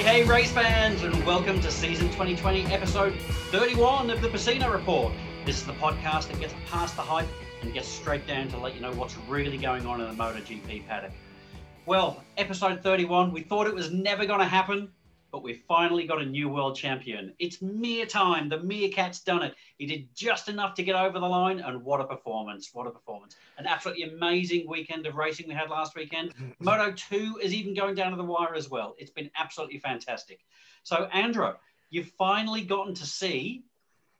Hey, hey, race fans, and welcome to season 2020, episode 31 of the Pecino Report. This is the podcast that gets past the hype and gets straight down to let you know what's really going on in the MotoGP paddock. Well, episode 31, we thought it was never going to happen, but we've finally got a new world champion. It's Mir time. The Meerkat's done it. He did just enough to get over the line, and what a performance! What a performance! An absolutely amazing weekend of racing we had last weekend. Moto 2 is even going down to the wire as well. It's been absolutely fantastic. So, Andra, you've finally gotten to see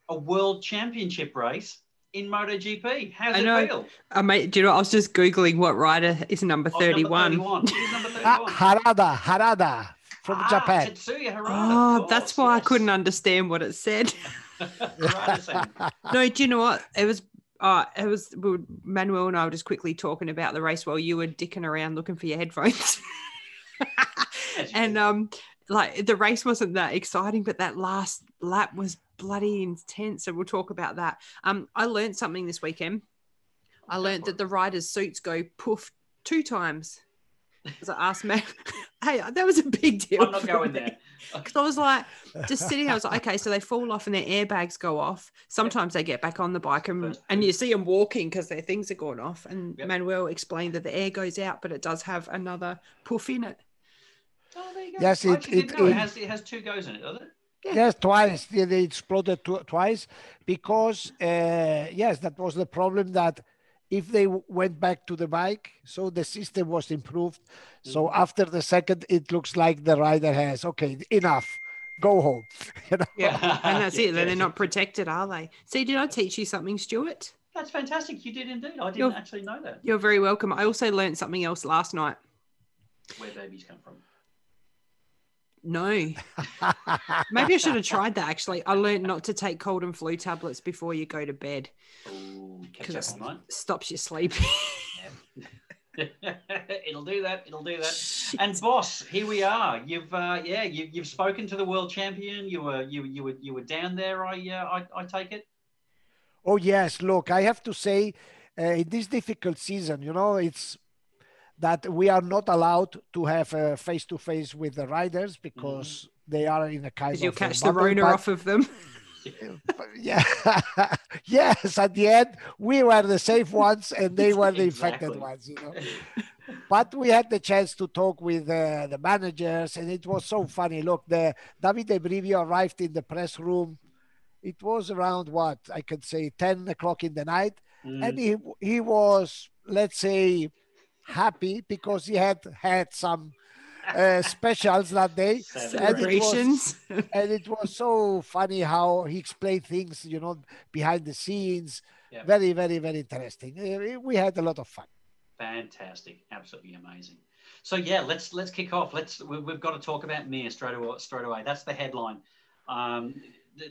a world championship race in MotoGP. How's I it feel? Uh, mate, do you know? I was just googling what rider is number Oh, number thirty-one. Number 31? Harada, Harada from Ah, Japan. Tetsuya Harada, Oh, of that's course, why I couldn't understand what it said. No, do you know what? It was. Uh, it was Manuel and I were just quickly talking about the race while you were dicking around looking for your headphones. And um, like the race wasn't that exciting, but that last lap was bloody intense. So we'll talk about that. Um, I learned something this weekend. I learned that the riders' suits go poof two times. Because I asked Matt, hey, that was a big deal. I'm not going me. there. Because I was like, just sitting I was like, okay, so they fall off and their airbags go off. Sometimes they get back on the bike and, and you see them walking because their things are going off. And Yep. Manuel explained that the air goes out, but it does have another poof in it. Oh, there you go. Yes, I it- it- It, it- has, it has two goes in it, does it? Yes, twice. They they exploded tw- twice because, uh, yes, that was the problem that if they went back to the bike, so the system was improved. So Mm-hmm. after the second, it looks like the rider has, okay, enough, go home. you know? Yeah. And that's it. They're not protected, are they? See, did I teach you something, Stuart? That's fantastic. You did indeed. I didn't You're- actually know that. You're very welcome. I also learned something else last night. Where babies come from. No. Maybe I should have tried that actually. I learned not to take cold and flu tablets before you go to bed Ooh, catch because it on stops you sleeping. that. it'll do that. It'll do that. And boss, here we are. You've uh, yeah, you, you've spoken to the world champion. You were you you were you were down there. I uh, I, I take it. Oh yes, look, I have to say, uh, in this difficult season, you know, it's that we are not allowed to have a face to face with the riders because they are in a kind Because of you'll catch the bubble, Rona but- off of them. yeah, yes. At the end, we were the safe ones, and they were the infected ones. You know. But we had the chance to talk with uh, the managers, and it was so funny. Look, the Davide Brivio arrived in the press room. It was around what I could say ten o'clock in the night, Mm. and he he was let's say happy because he had had some uh, specials that day Seven. and it was- Celebrations. and it was so funny how he explained things you know behind the scenes Yeah. very very very interesting Uh, we had a lot of fun Fantastic, absolutely amazing. So yeah, let's let's kick off. Let's we, we've got to talk about Mir straight away. Straight away, that's the headline. Um,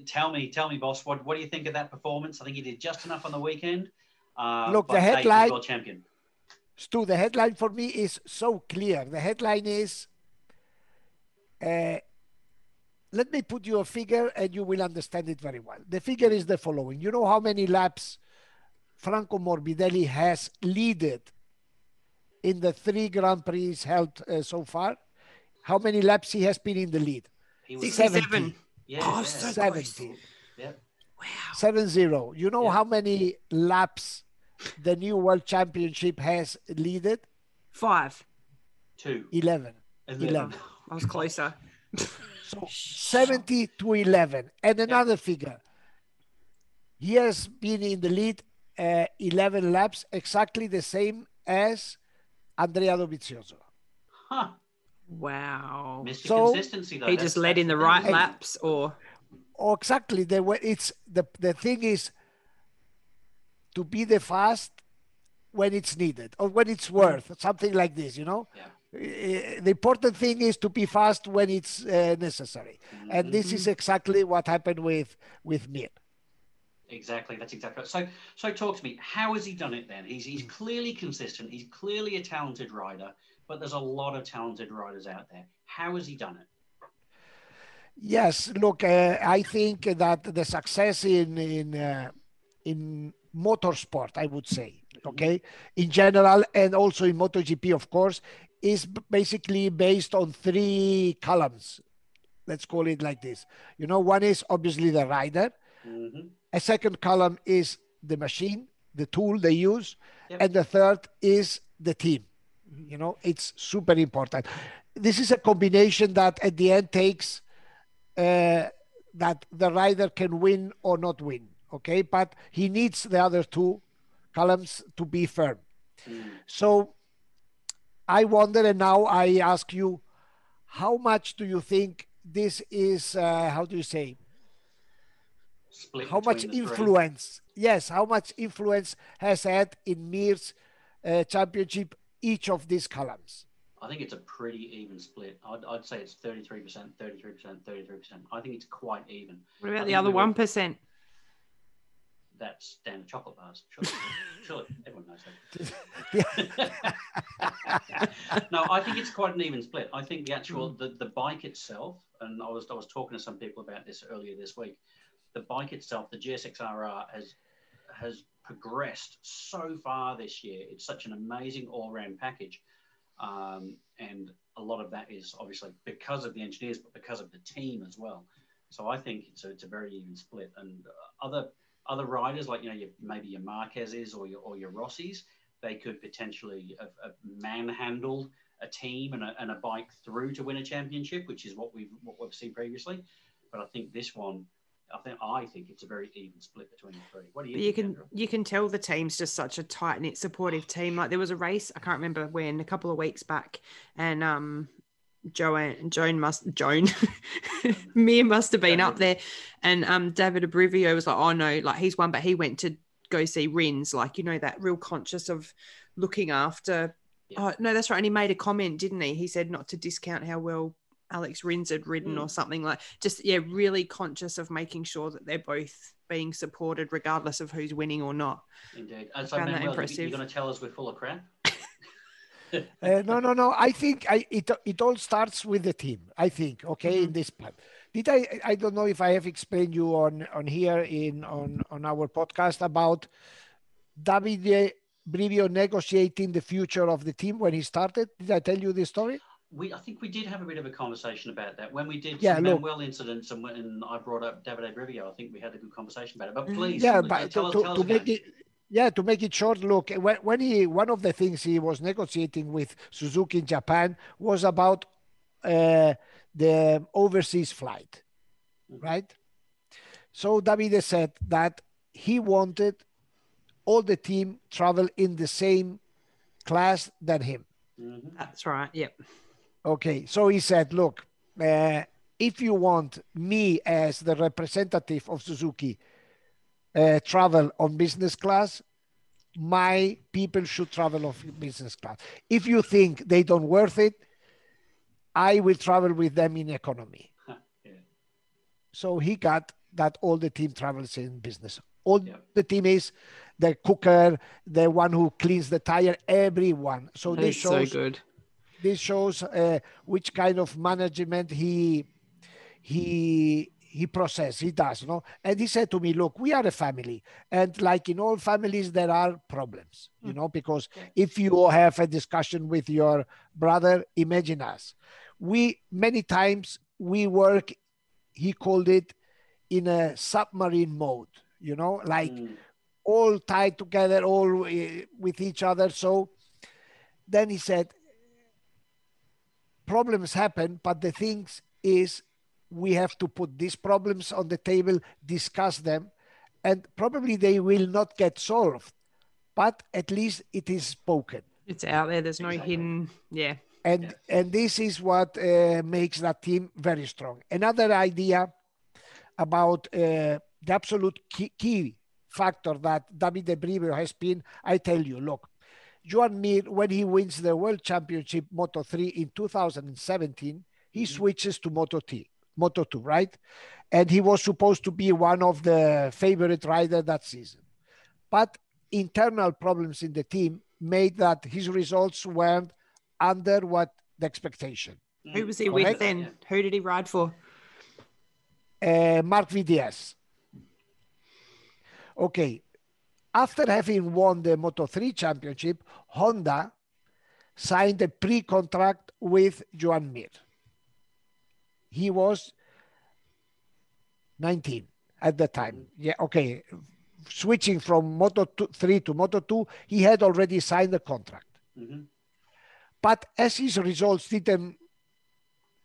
tell me, tell me, boss, what what do you think of that performance? I think he did just enough on the weekend. Uh, Look, the but, hey, headline- world champion. Stu the headline for me is so clear the headline is uh, let me put you a figure and you will understand it very well the figure is the following you know how many laps franco morbidelli has leaded in the three grand prix held uh, so far how many laps he has been in the lead He was 67. yeah, Oh, yeah, 70 yeah. Wow. Seven zero. You know Yeah. how many laps the new world championship has leaded? Five. two. Eleven. Eleven. 11. I was closer. So 70 to 11. And another figure. He has been in the lead uh, 11 laps, exactly the same as Andrea Dovizioso. Huh. Wow. Mr. So- Consistency though. He just led in the right laps or Oh, exactly. The way it's the the thing is to be the fast when it's needed or when it's worth something like this. You know, Yeah. Uh, the important thing is to be fast when it's uh, necessary, and this is exactly what happened with with Mir. Exactly, that's exactly. right. So, so talk to me. How has he done it then? He's he's clearly consistent. He's clearly a talented rider, but there's a lot of talented riders out there. How has he done it? Yes, look, uh, I think that the success in in uh, in motorsport, I would say, okay, in general, and also in MotoGP, of course, is basically based on three columns. Let's call it like this. You know, one is obviously the rider. hmm A second column is the machine, the tool they use, Yep. and the third is the team. You know, it's super important. This is a combination that at the end takes uh, that the rider can win or not win okay but he needs the other two columns to be firm mm. so i wonder and now i ask you how much do you think this is uh, how do you say Split how much influence three. yes how much influence has had in mir's uh, championship each of these columns I think it's a pretty even split. I'd, I'd say it's 33%, 33%, 33%. I think it's quite even. What about the other 1%? that's down the chocolate bars. Sure, surely everyone knows that. no, I think it's quite an even split. I think the actual mm. the, the bike itself, and I was I was talking to some people about this earlier this week. The bike itself, the GSXRR, has has progressed so far this year. It's such an amazing all round package, um, and a lot of that is obviously because of the engineers, but because of the team as well. So I think it's a, it's a very even split. And uh, other other riders like you know your, maybe your Marquez's or your or your Rossi's, they could potentially have, have manhandled a team and a, and a bike through to win a championship, which is what we've what we've seen previously. But I think this one, I think I think it's a very even split between the three. What do you? But you think, can Andrew? you can tell the team's just such a tight knit, supportive team. Like there was a race I can't remember when a couple of weeks back, and um, Joanne Joan must Joan Mir must have been up there, and um, Davide Brivio was like, oh no, like he's one, but he went to go see Rins, like you know that real conscious of looking after. Yeah. Oh no, that's right. And he made a comment, didn't he? He said not to discount how well Alex Rins had ridden Mm. or something like. Just yeah, really conscious of making sure that they're both being supported, regardless of who's winning or not. Indeed. And so, found that Manuel, impressive. you're going to tell us we're full of crap? Uh, no, no, no. I think I, it it all starts with the team. I think okay in this part. Did I? I don't know if I have explained you on on here in on on our podcast about Davide Brivio negotiating the future of the team when he started. Did I tell you this story? We, I think we did have a bit of a conversation about that when we did Yeah, some look. Manuel incidents, and when I brought up David Brivio. I think we had a good conversation about it. But Mhm. please, yeah, but tell, to, us- to, tell to make it yeah to make it short look when, when he one of the things he was negotiating with suzuki in japan was about uh, the overseas flight Mhm. right so davide said that he wanted all the team travel in the same class than him Mhm. That's right. Yep. Okay, so he said, look, uh, if you want me as the representative of Suzuki uh, travel on business class, my people should travel on business class. If you think they don't worth it, I will travel with them in economy. Yeah. So he got that all the team travels in business. All Yeah. the team is the cooker, the one who cleans the tire, everyone. So this so shows good. this shows uh, which kind of management he he he process he does no and he said to me look we are a family and like in all families there are problems you know because if you have a discussion with your brother imagine us we many times we work he called it in a submarine mode you know like Mm. all tied together, all uh, with each other. So then he said, problems happen, but the things is we have to put these problems on the table, discuss them, and probably they will not get solved, but at least it is spoken. It's out there. There's no Exactly. hidden. Yeah. And Yeah. and this is what uh, makes that team very strong. Another idea about uh, the absolute key, key factor that Davide Brivio has been, I tell you, look, Joan Mir, when he wins the World Championship Moto 3 in 2017, he Mhm. switches to Moto T, Moto 2, right? And he was supposed to be one of the favorite rider that season. But internal problems in the team made that his results weren't under what the expectation. Who was he Correct. with then? Yeah. Who did he ride for? Uh, Marc VDS. Okay. After having won the Moto 3 championship, Honda signed a pre contract with Joan Mir. He was 19 at the time. Yeah, okay. Switching from Moto 3 to Moto 2, he had already signed the contract. hmm But as his results didn't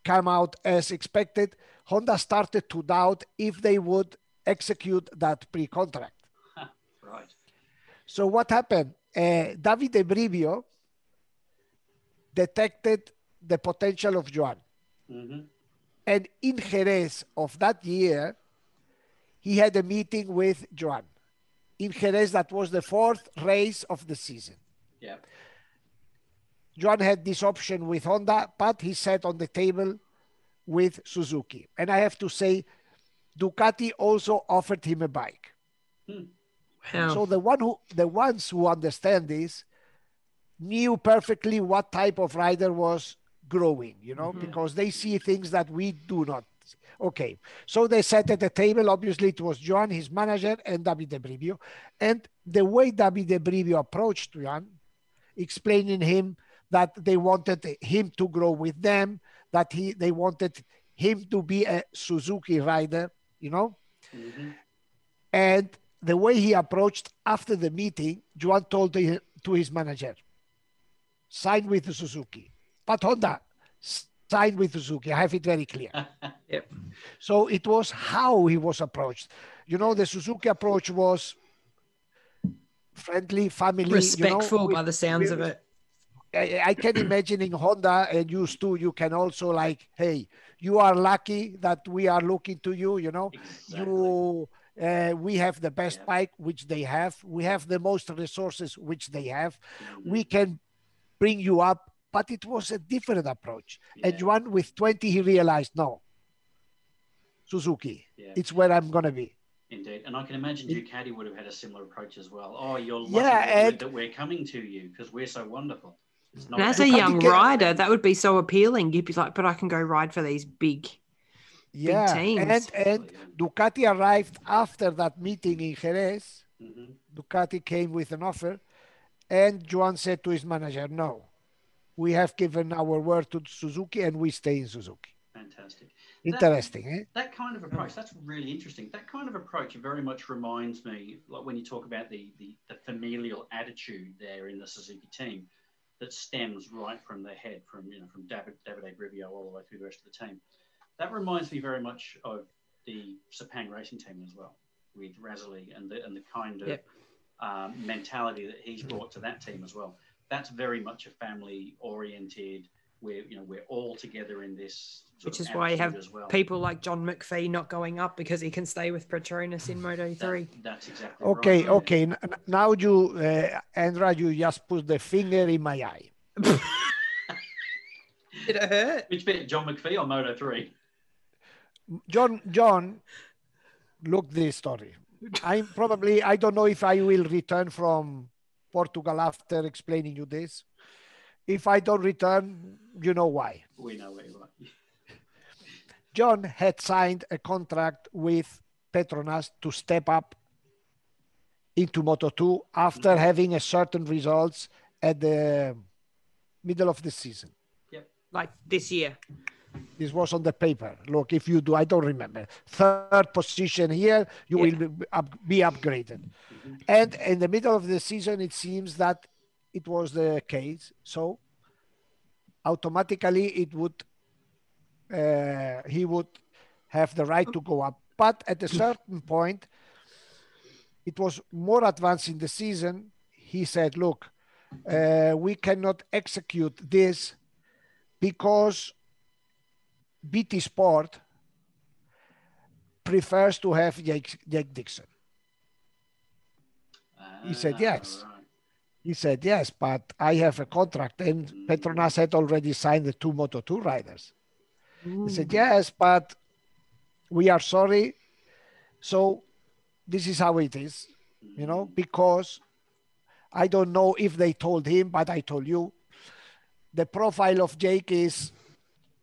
come out as expected, Honda started to doubt if they would execute that pre contract. Right. So what happened? Uh, Davide Brivio detected the potential of Joan. hmm And in Jerez of that year, he had a meeting with Joan. In Jerez, that was the fourth race of the season. Yeah. Joan had this option with Honda, but he sat on the table with Suzuki. And I have to say, Ducati also offered him a bike. Hmm. Wow. So the one who the ones who understand this knew perfectly what type of rider was growing, you know, because they see things that we do not. Okay, so they sat at the table. Obviously, it was Joan, his manager, and Davide Brivio. And the way Davide Brivio approached Joan, explaining him that they wanted him to grow with them, that he they wanted him to be a Suzuki rider, you know, hmm and the way he approached after the meeting, Joan told the- to his manager, sign with the Suzuki. But Honda, signed with Suzuki. I have it very clear. Yep. So it was how he was approached. You know, the Suzuki approach was friendly, family, Respectful you know, by the sounds of it. I, I can imagine in Honda and you too, you can also like, hey, you are lucky that we are looking to you, you know, Exactly. you uh, we have the best Yeah. bike which they have we have the most resources which they have we can bring you up but it was a different approach and Yeah. one with 20 he realized no suzuki Yeah. it's where i'm gonna be Indeed, and I can imagine It- Ducati would have had a similar approach as well. Oh, you're lucky Yeah, that, we're, and- that we're coming to you because we're so wonderful. And as a young rider, that would be so appealing. You'd be like, but I can go ride for these big. yeah teams. and and ducati arrived after that meeting in jerez hmm ducati came with an offer and juan said to his manager no we have given our word to suzuki and we stay in suzuki Fantastic. interesting eh? That kind of approach, that's really interesting. That kind of approach very much reminds me, like when you talk about the, the, the familial attitude there in the Suzuki team that stems right from the head, from you know, from David David Brivio all the way through the rest of the team. That reminds me very much of the Sepang racing team as well, with Razali and the and the kind of Yep. um, mentality that he's brought to that team as well. That's very much a family oriented. Where you know we're all together in this, Which is why you have well. People like John McPhee not going up because he can stay with Petronas in Moto 3. That- that's exactly Okay, right. okay. N- n- Now you, uh, Andra, you just put the finger in my eye. Did it hurt? Which bit, John McPhee or Moto 3? John, John, look this story. I'm probably, I don't know if I will return from Portugal after explaining you this. If I don't return, you know why. We know where. John had signed a contract with Petronas to step up into Moto 2 after mm-hmm. having a certain results at the middle of the season. Yeah, like this year. This was on the paper. Look, if you do, I don't remember. Third position here, you Yeah. will be, up, be upgraded. And in the middle of the season, it seems that it was the case. So automatically, it would uh, he would have the right to go up. But at a certain point, it was more advanced in the season. He said, "Look, uh, we cannot execute this because BT Sport prefers to have Jake, Jake Dixon. He said Ah, yes. right. He said, yes, but I have a contract and mm. Petronas had already signed the two Moto2 riders. He said, mm. yes, but we are sorry. So this is how it is, you know, mm. because I don't know if they told him, but I told you the profile of Jake is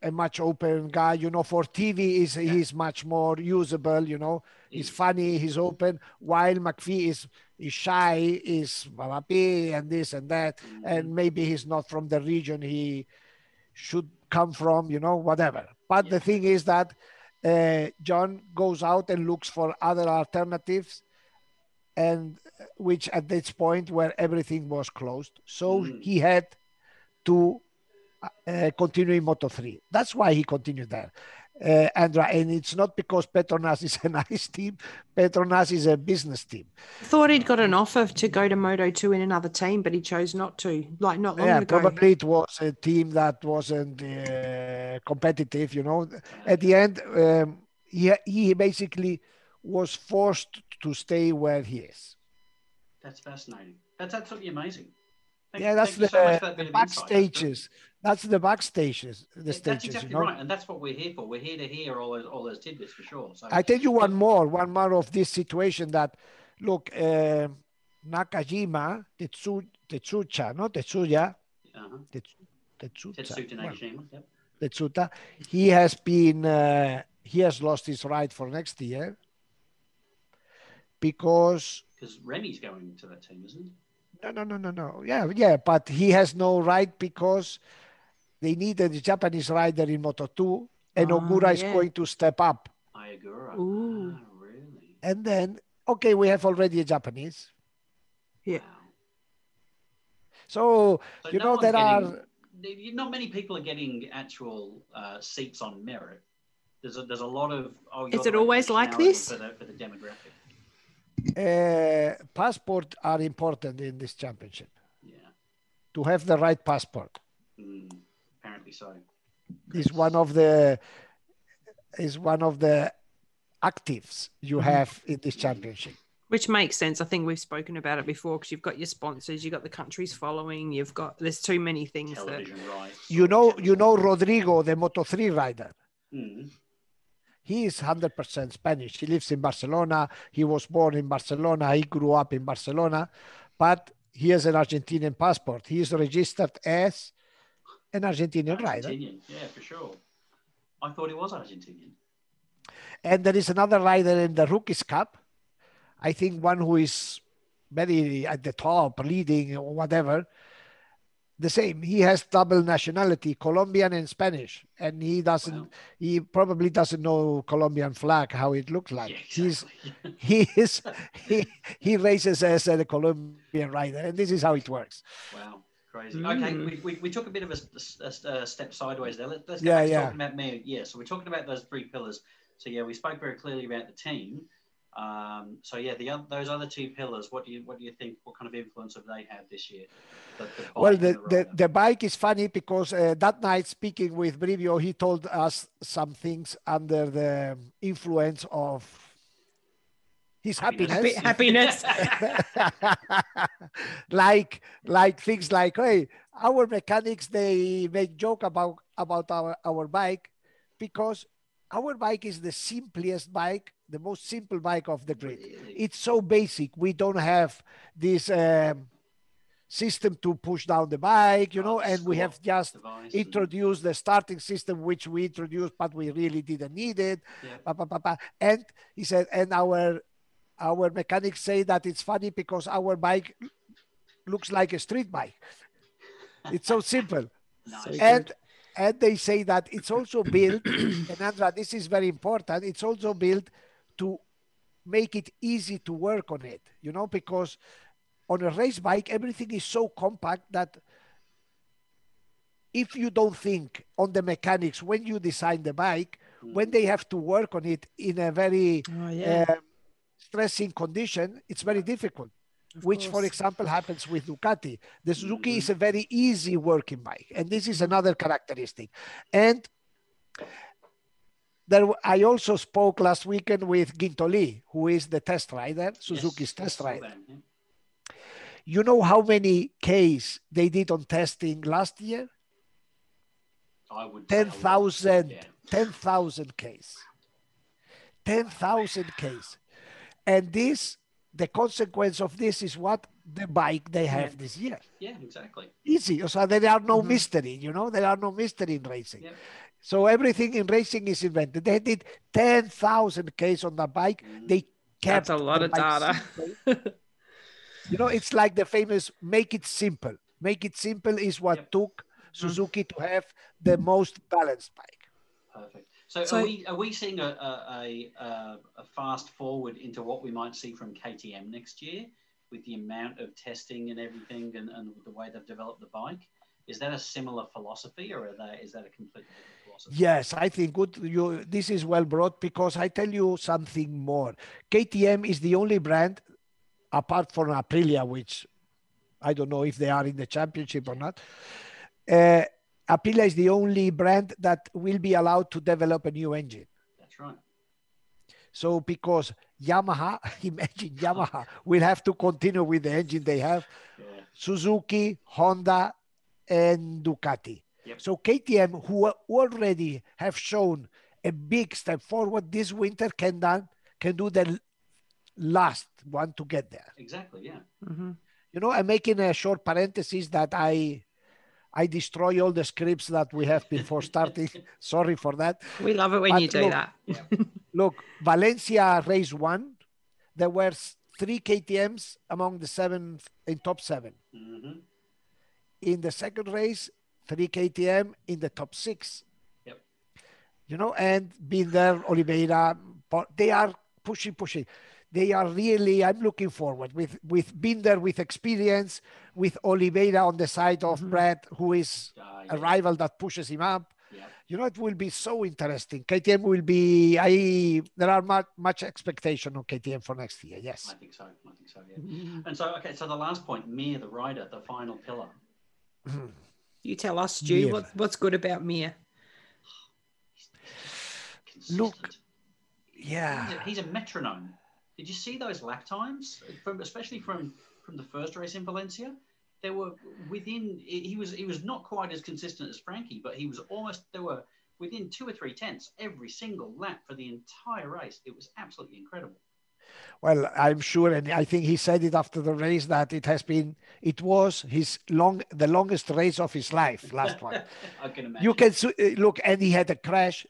a much open guy, you know, for TV is he's much more usable, you know, he's funny, he's open, while McPhee is is shy, is babapi and this and that, and maybe he's not from the region he should come from, you know, whatever. But the thing is that uh, John goes out and looks for other alternatives, and which at this point where everything was closed, so Mm. he had to uh, continue in Moto 3. That's why he continued there. Uh, Andra, and it's not because Petronas is a nice team. Petronas is a business team. Thought he'd got an offer to go to Moto 2 in another team, but he chose not to, like not long yeah, ago. probably it was a team that wasn't uh, competitive. You know, at the end, um, he he basically was forced to stay where he is. That's fascinating. That's absolutely amazing. Thank- yeah, that's thank you so much the, for that bit the of insight. That's brilliant. backstages. That's the backstages. The stages. That's exactly you know. right, and that's what we're here for. We're here to hear all those all those tidbits for sure. So I tell you one more, one more of this situation that, look, uh, Nakajima, Tetsu, Tetsucha, no Tetsuya, uh-huh. Tetsu, Tetsuta, Nagashima. Yep. Tetsuta, he has been, uh, he has lost his right for next year because Because Remy's going to that team, isn't he? no, no, no, no, no, yeah, yeah, but he has no right because they needed a Japanese rider in Moto 2, and Ah, Ogura is going to step up, Ai Ogura. Ooh. Ah, really? and then okay, we have already a Japanese, Yeah. So So you no know there getting- are. Not many people are getting actual uh, seats on merit. There's a, there's a lot of. Oh, Is it always like this? For the, for the demographic. uh, passport are important in this championship Yeah. to have the right passport Mm, apparently so. is one of the is one of the actives you Mhm. have in this championship Which makes sense. I think we've spoken about it before because you've got your sponsors, you've got the countries following, you've got there's too many things that rights. you know that you know rodrigo the moto 3 rider stuff. Mm, he is 100% spanish he lives in barcelona he was born in barcelona he grew up in barcelona but he has an argentinian passport he is registered as an argentinian rider Argentinian. Yeah, for sure. I thought he was Argentinian. And there is another rider in the Rookies Cup. I think one who is very at the top, leading or whatever. The same. He has double nationality, Colombian and Spanish, and he doesn't. Wow. He probably doesn't know Colombian flag how it looks like. yeah, He's he is he he races as a Colombian rider, and this is how it works. Wow, crazy. Okay, Mm. we, we, we took a bit of a step sideways there. Let, let's get Yeah, yeah. talking about me. Yeah, so we're talking about those three pillars. So yeah, we spoke very clearly about the team. Um, so yeah, the those other two pillars. What do you what do you think? What kind of influence have they had this year? The, the Well, the, the, the bike is funny because uh, that night, speaking with Brivio, he told us some things under the influence of his happiness. Happiness. like like things like hey our mechanics they make joke about about our our bike because our bike is the simplest bike the most simple bike of the grid. It's so basic. We don't have this um, system to push down the bike you Oh, know and we have just introduced the starting system which we introduced but we really didn't need it. Yeah. and he said and our our mechanics say that it's funny because our bike looks like a street bike it's so simple Nice. and and they say that it's also built and Andra, this is very important it's also built to make it easy to work on it you know because on a race bike everything is so compact that if you don't think on the mechanics when you design the bike when Mm. they have to work on it in a very oh yeah. um, stressing condition it's very difficult of which for example happens with Ducati. The Suzuki Mhm. is a very easy working bike, and this is another characteristic. And there, I also spoke last weekend with Guintoli, who is the test rider, Suzuki's Yes, test rider. yeah. You know how many Ks they did on testing last year? I would say a lot. 10,000 Yeah. 10,000 Ks. 10,000 Ks. And this, the consequence of this is what the bike they have Yeah. this year. Yeah, exactly. easy. So there are no Mhm. mystery, you know, there are no mystery in racing. So everything in racing is invented. They did 10,000 Ks on the bike. Mm. They kept That's a lot of data. you know, it's like the famous make it simple. Make it simple is what Yep. took Suzuki to have the most balanced bike. Perfect. So, So- are we are we seeing a, a, a, a fast forward into what we might see from KTM next year with the amount of testing and everything and, and the way they've developed the bike? Is that a similar philosophy or they, is that a completely different philosophy? Yes, I think good. You this is well brought because I tell you something more. KTM is the only brand, apart from Aprilia, which I don't know if they are in the championship or not. Uh, Aprilia is the only brand that will be allowed to develop a new engine. That's right. So because Yamaha, imagine Yamaha will have to continue with the engine they have. Yeah. Suzuki, Honda, and Ducati. Yep. So KTM, who already have shown a big step forward this winter, can done can do the last one to get there. Exactly. Yeah. Mhm. You know, I'm making a short parenthesis that I I destroy all the scripts that we have before starting. Sorry for that. We love it when But you do look- that. Look, Valencia race one, there were three KTM's among the seven in top seven. hmm in the second race, three KTM in the top six. Yep. You know, and Binder, Oliveira, Po- they are pushing, pushing. They are really. I'm looking forward with with Binder with experience, with Oliveira on the side of Mhm. Brad, who is Uh, a rival that pushes him up. Yeah. You know, it will be so interesting. KTM will be. I there are much much expectation on KTM for next year. Yes. I think so. I think so. Yeah. And so, okay. So the last point, Mir, the rider, the final pillar. You tell us, Stu, what, what's good about Mir? Look, Yeah. He's a, he's a metronome. Did you see those lap times from, especially from from the first race in Valencia? They were within. He was he was not quite as consistent as Frankie, but he was almost. there were within two or three tenths every single lap for the entire race. It was absolutely incredible. Well, I'm sure, and I think he said it after the race that it has been, it was his long, the longest race of his life, last one. I can imagine. you can uh, look, and he had a crash.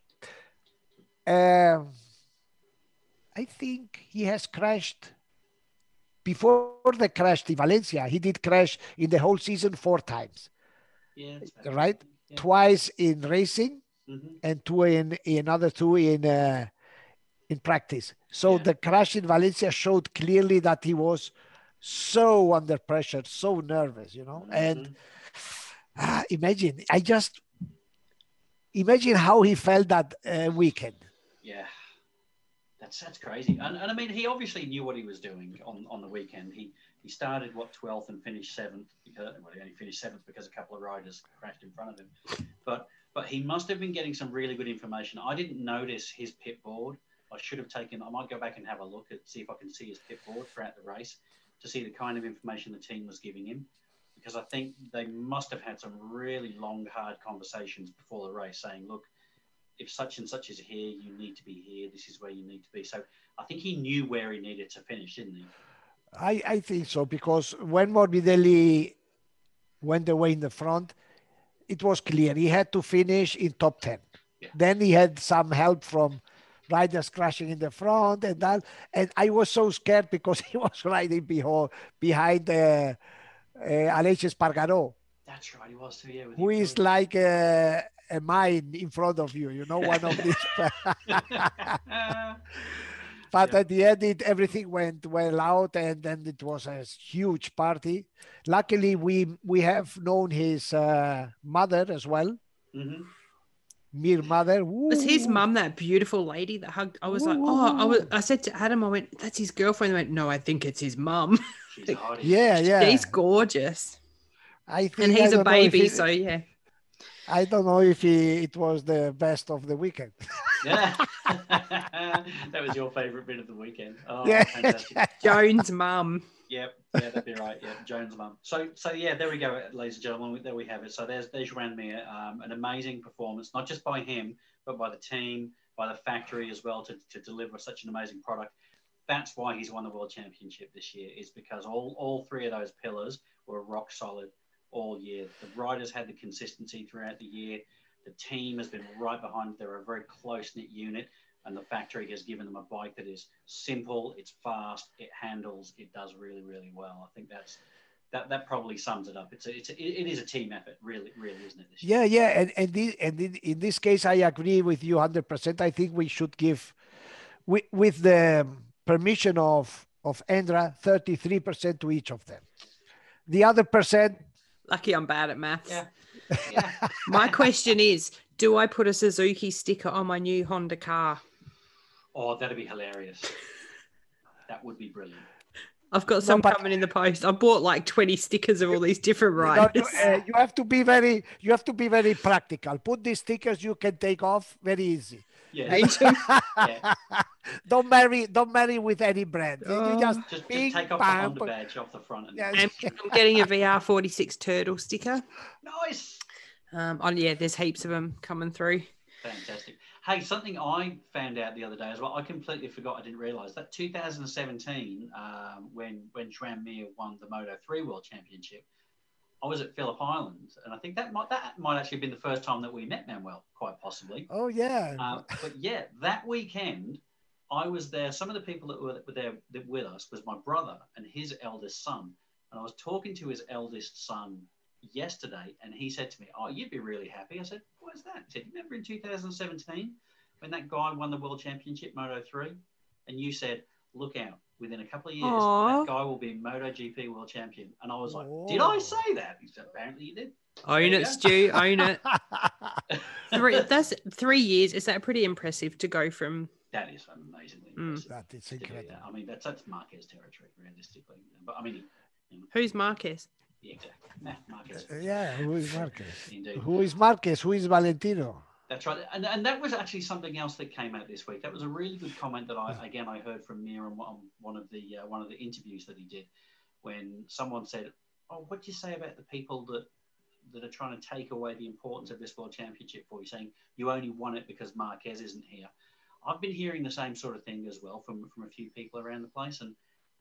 Um, I think he has crashed before the crash in Valencia. He did crash in the whole season four times, Yeah. right? Yeah. Twice in racing Mhm. and two in, in another two in uh, in practice. So Yeah. the crash in Valencia showed clearly that he was so under pressure, so nervous, you know. And Mhm. ah, imagine, I just imagine how he felt that uh, weekend. Yeah, that's that's crazy. And, and I mean, he obviously knew what he was doing on, on the weekend. He he started what twelfth and finished seventh because well, he only finished seventh because a couple of riders crashed in front of him. But but he must have been getting some really good information. I didn't notice his pit board. I should have taken. I might go back and have a look at see if I can see his pit board throughout the race to see the kind of information the team was giving him. Because I think they must have had some really long, hard conversations before the race, saying, "Look, if such and such is here, you need to be here. This is where you need to be. So I think he knew where he needed to finish, didn't he? I, I think so because when Morbidelli went away in the front, it was clear he had to finish in top 10. Yeah. Then he had some help from riders crashing in the front and that. And I was so scared because he was riding behind, behind uh, uh, Aleix Espargaró, That's right, he was too. Yeah, with who you, is George. like a, a mine in front of you, you know, one of these. But Yeah. at the end, it, everything went well out, and then it was a huge party. Luckily, we we have known his uh, mother as well, Mhm. Mir mother. Was his Ooh. mum that beautiful lady that hugged? I was like, oh, I was. I said to Adam, I went, that's his girlfriend. He went, no, I think it's his mum. She's. Yeah, yeah. She's gorgeous, I think and he's a don't know if baby. it- So yeah, I don't know if he, it was the best of the weekend. Yeah. that was your favourite bit of the weekend. Oh, yeah, fantastic. Joan's mum. Yep, yeah, that'd be right. Yeah, Joan's mum. So, so yeah, there we go, ladies and gentlemen. There we have it. So there's there's Joan Mir, um, an amazing performance, not just by him, but by the team, by the factory as well, to, to deliver such an amazing product. That's why he's won the world championship this year, is because all all three of those pillars were rock solid all year. The riders had the consistency throughout the year. The team has been right behind. They're a very close knit unit and the factory has given them a bike that is simple, it's fast, it handles, it does really, really well. I think that's that that probably sums it up. It's a, it's a, it is a team effort, really, really, isn't it? Yeah, yeah, and and, this, and in, in this case, I agree with you hundred percent. I think we should give, with with the permission of of Andra, thirty three percent to each of them. The other percent, Lucky I'm bad at maths. Yeah. Yeah. My question is Do I put a Suzuki sticker on my new Honda car? Oh, that'd be hilarious. That would be brilliant. I've got No, some but- coming in the post. I bought like 20 stickers of all these different you, know, you, uh, you have to be very, you have to be very practical. Put these stickers you can take off very easy. Yeah. Yeah. don't marry, don't marry with any brand. Oh. You just Just, bing, just take off the bam, Honda put- badge off the front. And Yeah. And I'm getting a VR46 turtle sticker. Nice. Um, oh, yeah, there's heaps of them coming through. Fantastic. Hey, something I found out the other day as well. I completely forgot. I didn't realise that 2017, um, when when Joan Mir won the Moto 3 World Championship, I was at Phillip Island, and I think that might that might actually have been the first time that we met Manuel, quite possibly. Oh yeah. Um, but yeah, that weekend, I was there. Some of the people that were, were there that with us was my brother and his eldest son. And I was talking to his eldest son yesterday, and he said to me, "Oh, you'd be really happy." I said, "What's that?" He said, "You remember in 2017 when that guy won the World Championship Moto 3, and you said, look out." Within a couple of years, Aw. that guy will be MotoGP World Champion. And I was like, Did. I say that? He said, Apparently you did. Own it, go. Stu. Own it. Three, that's three years. Is that pretty impressive to go from? That is amazingly Mm. impressive. that is incredible. that. I mean, that's that's Marquez territory, realistically. But I mean, Who's Marquez? yeah, exactly. Nah, Marquez. Uh, Yeah, who is Marquez? Indeed. Who is Marquez? Who is Valentino? That's right. And, and that was actually something else that came out this week. That was a really good comment that I again I heard from Mir on one- one of the uh, one of the interviews that he did, when someone said, "Oh, what do you say about the people that that are trying to take away the importance of this world championship for you, saying you only won it because Marquez isn't here?" I've been hearing the same sort of thing as well from from a few people around the place, and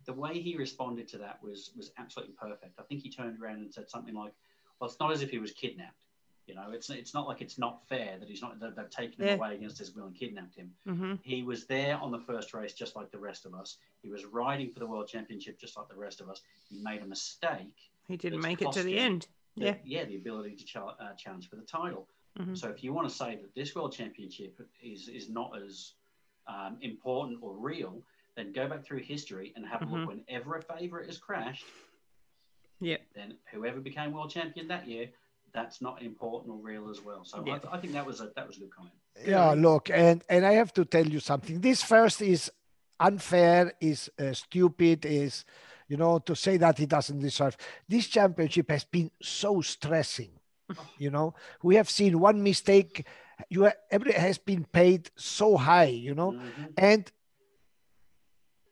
the way he responded to that was was absolutely perfect. I think he turned around and said something like, "Well, it's not as if he was kidnapped." You know, it's it's not like it's not fair that he's not that they've taken Yeah. him away against his will and kidnapped him. hmm He was there on the first race just like the rest of us. He was riding for the world championship just like the rest of us. He made a mistake. He didn't make it to the end. Yeah. that- yeah, the ability to cha- uh, challenge for the title. Mhm. So if you want to say that this world championship is is not as um, important or real, then go back through history and have a Mhm. look. Whenever a favorite is crashed, Yeah. then whoever became world champion that year, that's not important or real as well. So Yeah. I, I think that was a that was a good comment. Yeah, look, and and I have to tell you something. This first is unfair, is uh, stupid, is you know to say that he doesn't deserve. This championship has been so stressing. You know, we have seen one mistake. You ha- every has been paid so high. You know, Mhm. and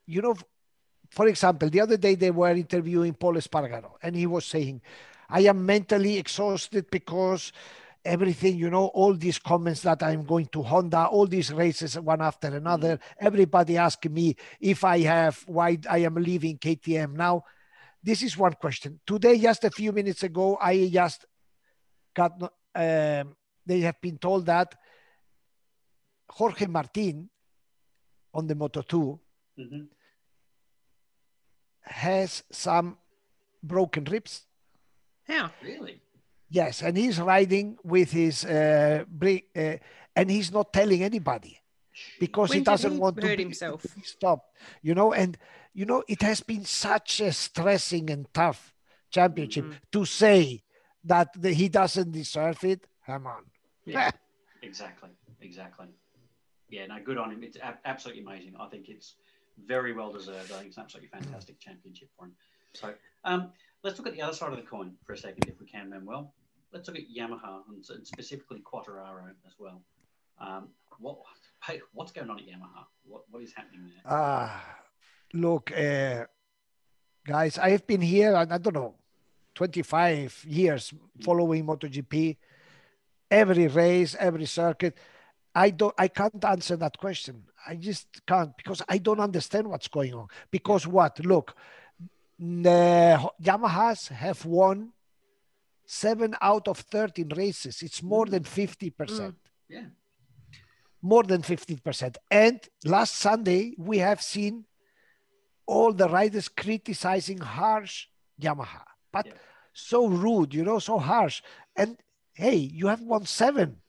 you know, for example, the other day they were interviewing Pol Espargaro, and he was saying, "I am mentally exhausted because." Everything, you know, all these comments that I'm going to Honda, all these races one after another. Everybody asking me if I have, why I am leaving KTM now. This is one question. Today, just a few minutes ago, I just got, um, they have been told that Jorge Martin on the Moto 2 Mhm. has some broken ribs. How? Really? Yes, and he's riding with his uh, brake, uh, and he's not telling anybody because When he doesn't he want to hurt be, himself? to be stopped. You know, and you know it has been such a stressing and tough championship Mhm. to say that the, he doesn't deserve it. Come on. Yeah, exactly, exactly. Yeah, no, good on him. It's a- absolutely amazing. I think it's very well deserved. I think it's an absolutely fantastic championship for him. So um, let's look at the other side of the coin for a second, if we can, Manuel. Let's look at Yamaha and and specifically Quartararo as well. Um, what, hey, what's going on at Yamaha? What, what is happening there? Ah, look, uh, guys, I have been here, I, I don't know, 25 years following MotoGP, every race, every circuit. I don't, I can't answer that question. I just can't because I don't understand what's going on. Because what? Look, Yamahas have won seven out of 13 races. It's more than mm. 50% mm. Yeah, more than 50%. And last Sunday, we have seen all the riders criticizing harsh Yamaha. but Yeah. so rude, you know, so harsh. And hey, you have won seven,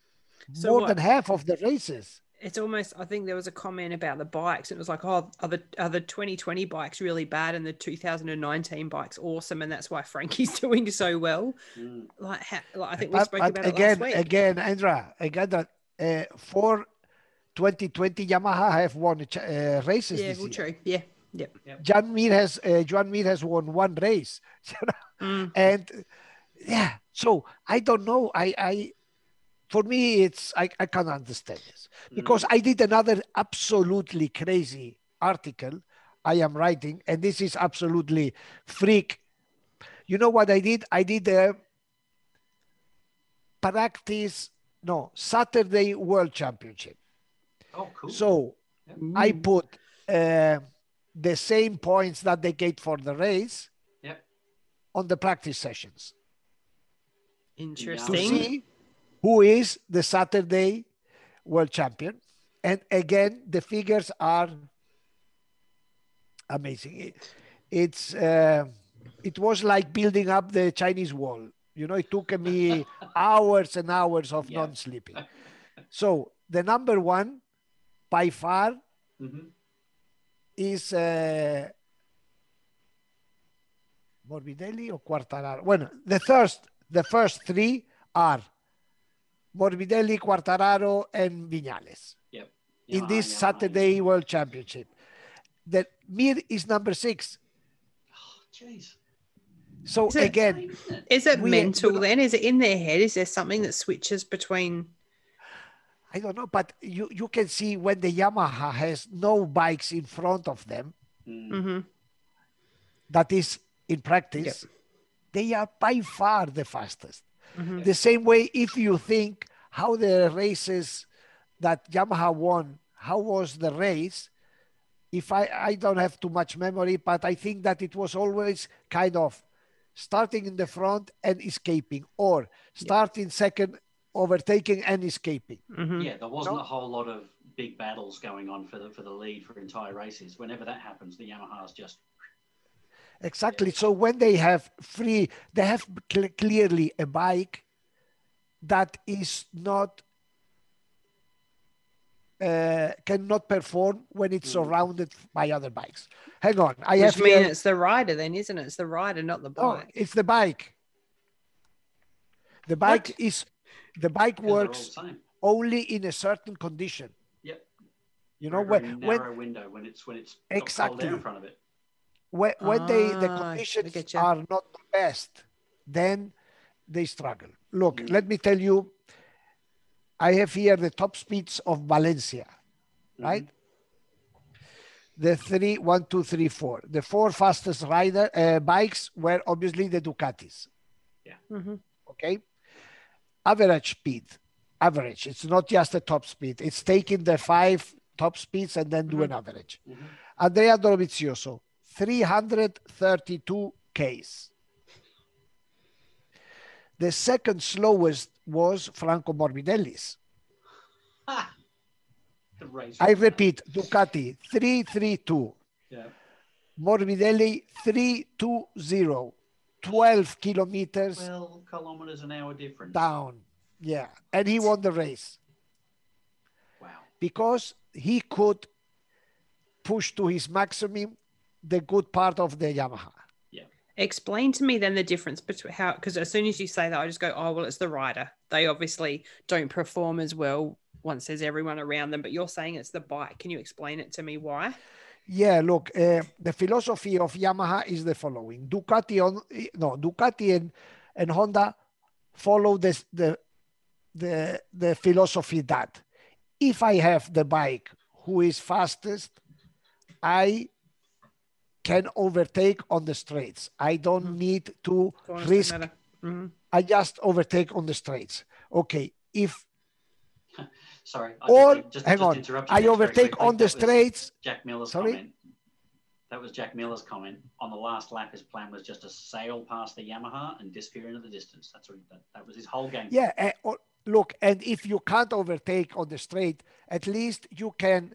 So more what- than half of the races. It's almost. I think there was a comment about the bikes. It was like, oh, are the are the 2020 bikes really bad and the 2019 bikes awesome, and that's why Frankie's doing so well. Mm. Like, ha- like I think we But, spoke but about it again, last week. again, Andra, again, that uh, for 2020, Yamaha have won ch- uh, races yeah, this well, year. true. Yeah, yep. John Mir has uh, Joan Mir has won one race, Mm. and uh, yeah. So I don't know. I I for me it's I, I can't understand this because I did another absolutely crazy article I am writing, and this is absolutely freak. You know what I did? I did a practice no Saturday World Championship. Oh, cool. So I Mm. put uh, the same points that they get for the race Yep. on the practice sessions to Interesting. Who is the Saturday world champion. And again, the figures are amazing. It, it's uh, it was like building up the Chinese wall. You know, it took me hours and hours of Yeah. non-sleeping. So the number one, by far, Mhm. is uh, Morbidelli or Quartararo. Bueno, the first the first three are Morbidelli, Quartararo, and Viñales Yep. in this Yamaha, Saturday World Championship. The Mir is number six. Oh, Jeez. So Is it- again, Isn't it? Is it We- mental we- then? Is it in their head? Is there something that switches between? I don't know, but you you can see when the Yamaha has no bikes in front of them, Mm. hmm that is in practice, they are by far the fastest. Mhm. The same way, if you think how the races that Yamaha won, how was the race? If I, I don't have too much memory, but I think that it was always kind of starting in the front and escaping, or starting second, overtaking and escaping. hmm Yeah, there wasn't No. a whole lot of big battles going on for the for the lead for entire races. Whenever that happens, the Yamahas just Exactly. So when they have free, they have cl- clearly a bike that is not uh, cannot perform when it's Mm. surrounded by other bikes. Hang on, I Which have means here. it's the rider then, isn't it? It's the rider, not the bike. Oh, it's the bike. The bike is the bike yeah, the works only in a certain condition. Yep. You know For when very when narrow window when it's when it's cold air Exactly. in front of it. When, when they the Ah, conditions are not the best, then they struggle. Look, Mm. let me tell you, I have here the top speeds of Valencia, Mhm. right? The three, one, two, three, four. The four fastest rider uh, bikes were obviously the Ducatis. hmm Okay, average speed, average. It's not just the top speed. It's taking the five top speeds and then do an average. Mhm. Andrea Dovizioso, 332 Ks. The second slowest was Franco Morbidelli's. Ha! I repeat, Ducati 332, Yeah. Morbidelli 320, 12 kilometers Twelve kilometers an hour difference. down. Yeah, and he won the race Wow. because he could push to his maximum the good part of the Yamaha. Yeah. Explain to me then the difference between how, because as soon as you say that, I just go, oh, well, it's the rider. They obviously don't perform as well once there's everyone around them, but you're saying it's the bike. Can you explain it to me why? Yeah, look, uh, the philosophy of Yamaha is the following: Ducati on no Ducati and, and Honda follow this the the the philosophy that if I have the bike who is fastest, I can overtake on the straights. I don't Mhm. need to don't risk. matter. Mhm. I just overtake on the straights. Okay, if Sorry. I or just, just, hang just on, interrupt I overtake on the That was straights. Jack Miller's Sorry? comment. That was Jack Miller's comment. On the last lap, his plan was just to sail past the Yamaha and disappear into the distance. That's what he, that, that was his whole game. Yeah, eh, or- look, and if you can't overtake on the straight, at least you can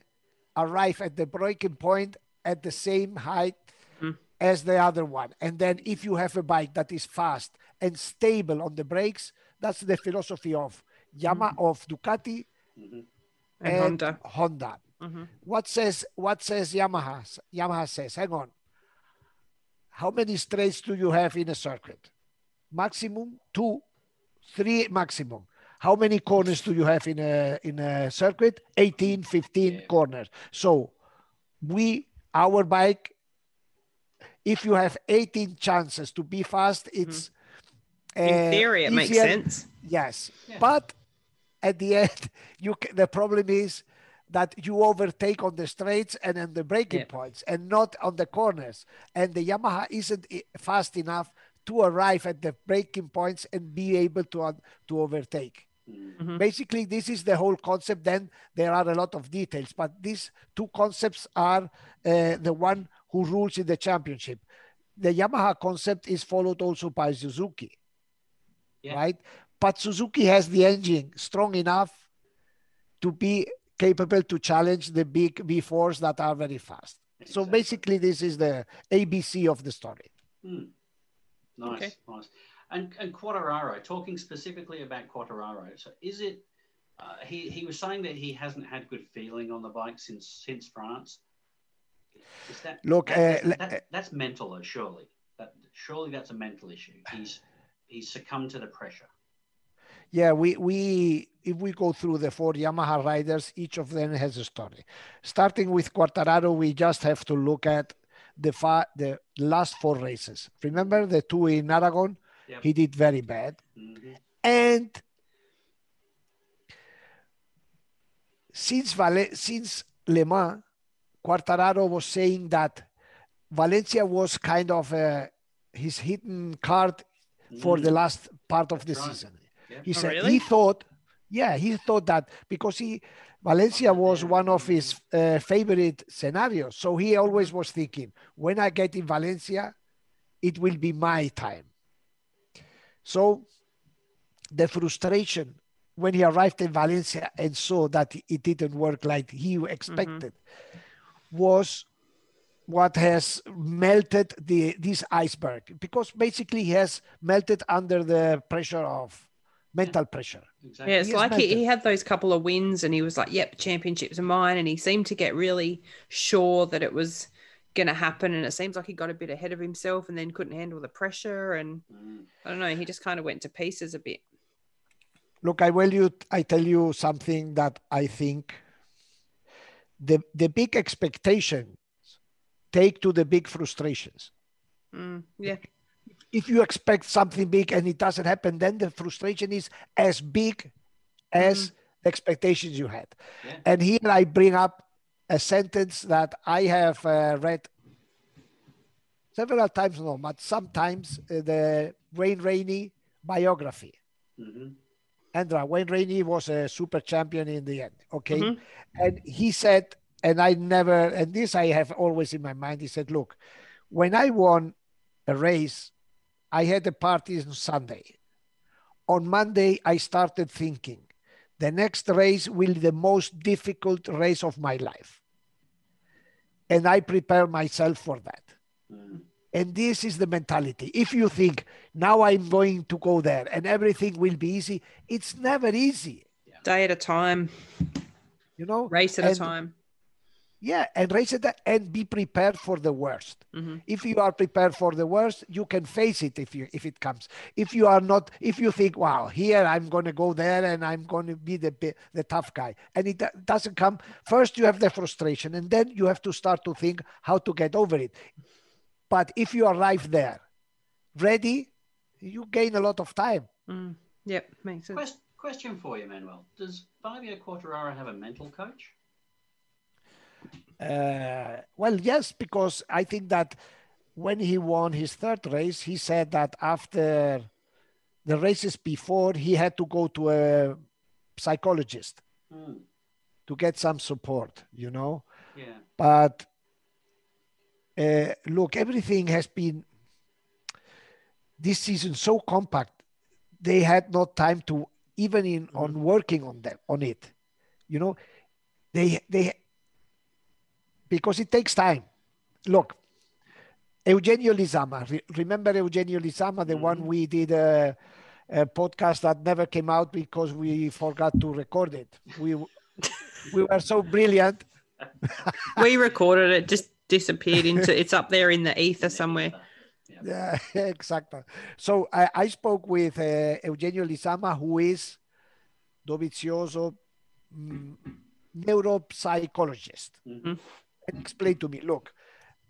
arrive at the braking point at the same height Mhm. as the other one. And then if you have a bike that is fast and stable on the brakes, that's the philosophy of Yamaha of Ducati Mhm. And, and Honda. Honda. Mhm. What says what says Yamaha? Yamaha says, hang on. How many straights do you have in a circuit? Maximum two, three maximum. How many corners do you have in a in a circuit? 18, 15 Yeah. corners. So we our bike, if you have 18 chances to be fast, it's In uh, theory, it makes sense. Yes, Yeah. but at the end, you ca- the problem is that you overtake on the straights and on the braking Yeah. points, and not on the corners. And the Yamaha isn't fast enough to arrive at the braking points and be able to un- to overtake. Mm. Mhm. Basically, this is the whole concept. Then there are a lot of details, but these two concepts are uh, the one who rules in the championship. The Yamaha concept is followed also by Suzuki Yeah. right? But Suzuki has the engine strong enough to be capable to challenge the big V4s that are very fast. So basically, this is the ABC of the story. Hmm. Nice, Okay. nice. And and Quartararo, talking specifically about Quartararo. So is it? Uh, he he was saying that he hasn't had good feeling on the bike since since France. Is that Look, that- uh, that- that- that's mental, though, surely. That surely that's a mental issue. He's he's succumbed to the pressure. Yeah, we we if we go through the four Yamaha riders, each of them has a story. Starting with Quartararo, we just have to look at the the last four races. Remember the two in Aragon? Yep. He did very bad. Mhm. And since Vale- since Le Mans, Quartararo was saying that Valencia was kind of uh, his hidden card for the Mm. last part of the That's right. season. Yeah. He Oh, said really? he thought, yeah, he thought that because he Valencia was one of his uh, favorite scenarios. So he always was thinking, when I get in Valencia, it will be my time. So the frustration when he arrived in Valencia and saw that it didn't work like he expected mm-hmm. was what has melted the this iceberg because basically he has melted under the pressure of mental pressure. Exactly. Yeah, it's He like he, he had those couple of wins and he was like, yep, championships are mine. And he seemed to get really sure that it was going to happen. And it seems like he got a bit ahead of himself and then couldn't handle the pressure. And Mm. I don't know, he just kind of went to pieces a bit. Look, I will you I tell you something that I think the the big expectations take to the big frustrations. Mm, yeah. If you expect something big and it doesn't happen, then the frustration is as big as the expectations you had. Yeah. And here I bring up a sentence that I have uh, read several times, no, but sometimes uh, the Wayne Rainey biography. Mhm. Andra, Wayne Rainey was a super champion in the end. Okay. Mhm. And he said, and I never, and this I have always in my mind, he said, look, when I won a race, I had a party on Sunday. On Monday, I started thinking the next race will be the most difficult race of my life. And I prepare myself for that. Mm. And this is the mentality. If you think now I'm going to go there and everything will be easy, it's never easy. Day at a time, You know, race at a time. Yeah, and raise it and be prepared for the worst. hmm If you are prepared for the worst, you can face it if you if it comes. If you are not, if you think, wow, here I'm going to go there and I'm going to be the the tough guy, and it doesn't come. First, you have the frustration, and then you have to start to think how to get over it. But if you arrive there, ready, you gain a lot of time. Mm. Yep, makes sense. Quest, question for you, Manuel. Does Fabio Quartararo have a mental coach? Uh, well, yes, because I think that when he won his third race, he said that after the races before, he had to go to a psychologist Mm. to get some support, you know. Yeah. But uh, look, everything has been this season so compact. They had no time to even in on working on them on it. You know, they they because it takes time. Look, Eugenio Lizama. Re- remember Eugenio Lizama, the one Mhm. we did a, a podcast that never came out because we forgot to record it. We we were so brilliant. We recorded it, just disappeared into it's up there in the ether somewhere. Yeah, exactly. So I, I spoke with uh, Eugenio Lizama, who is Dovizioso mm, neuropsychologist. Mhm. And explained to me, look,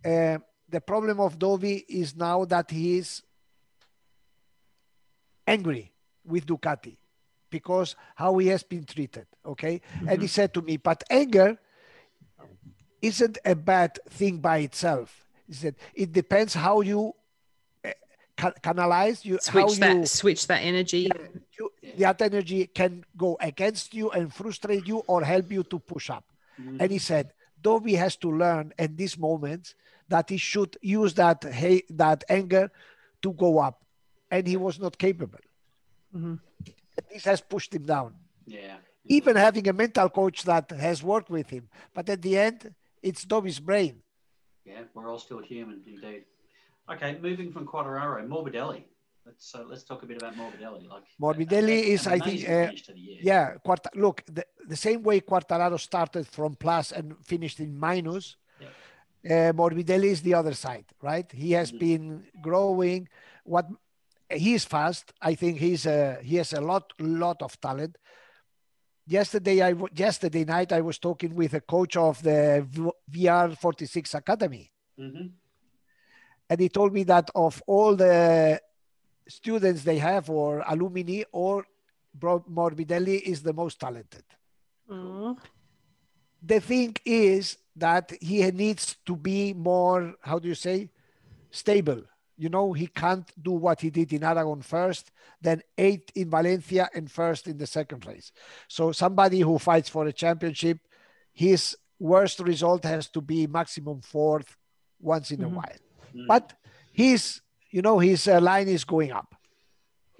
uh, the problem of Dovi is now that he is angry with Ducati because how he has been treated. Okay. And he said to me, but anger isn't a bad thing by itself. He said, it depends how you uh, canalize you, how Switch that you, switch that energy. you, that energy can go against you and frustrate you or help you to push up. Mhm. And he said, Dovi has to learn in this moment that he should use that hate, that anger to go up. And he was not capable. Mhm. This has pushed him down. Yeah. Even having a mental coach that has worked with him. But at the end, it's Dovi's brain. Yeah, we're all still human, indeed. Okay, moving from Quadraro, Morbidelli. Let's uh, let's talk a bit about Morbidelli. Like Morbidelli a- is, I think, uh. Yeah, Quarta- look, the, the same way Quartararo started from plus and finished in minus, uh, Morbidelli is the other side, right? He has Mhm. been growing. What he is fast. I think he's a, he has a lot lot of talent. Yesterday, I w- yesterday night I was talking with a coach of the V- VR46 Academy, hmm and he told me that of all the students they have or alumni, or Bro- Morbidelli is the most talented. Aw. the thing is that he needs to be more how do you say stable you know he can't do what he did in aragon first then eighth in valencia and first in the second race so somebody who fights for a championship his worst result has to be maximum fourth once in a Mhm. while Mm. but he's you know his uh, line is going up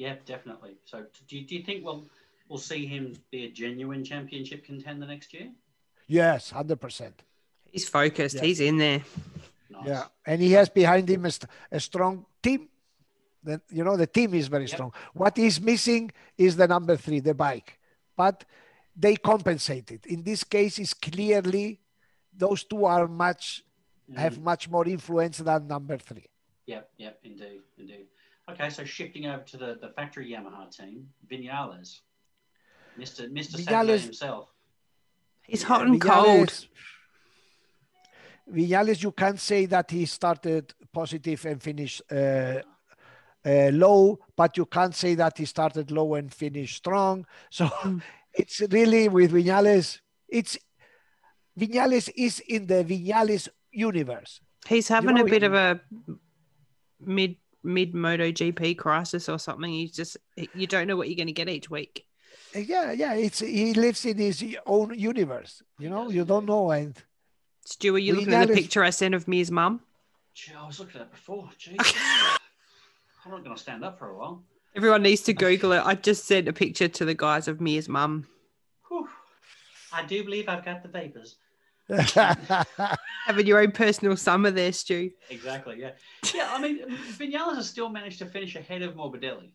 Yeah, definitely. So, do you, do you think we'll we'll see him be a genuine championship contender next year? yes 100% He's focused. Yeah. He's in there. Nice. Yeah, and he has behind him a, st- a strong team. That you know the team is very Yep. strong. What is missing is the number three, the bike, but they compensated. In this case, is clearly those two are much have Mhm. much more influence than number three. Yep, yep, indeed, indeed. Okay, so shifting over to the, the factory Yamaha team, Vinales, Mister Mister Vinales- himself. He's hot and cold. Viñales- Viñales, you can't say that he started positive and finished uh, uh, low, but you can't say that he started low and finished strong. So Mm. it's really with Viñales, it's Viñales is in the Viñales universe. He's having know, a bit he- of a mid mid Moto GP crisis or something. You just you don't know what you're going to get each week. Yeah, yeah, it's he lives in his own universe. You know, you don't know, and Stu, are you looking at the Vinales- picture I sent of Mir's mum? Gee, I was looking at that before. Jeez. I'm not going to stand up for a while. Everyone needs to Google it. I just sent a picture to the guys of Mir's mum. Whew. I do believe I've got the vapors. Having your own personal summer there, Stu. Exactly. Yeah. Yeah. I mean, Vinales has still managed to finish ahead of Morbidelli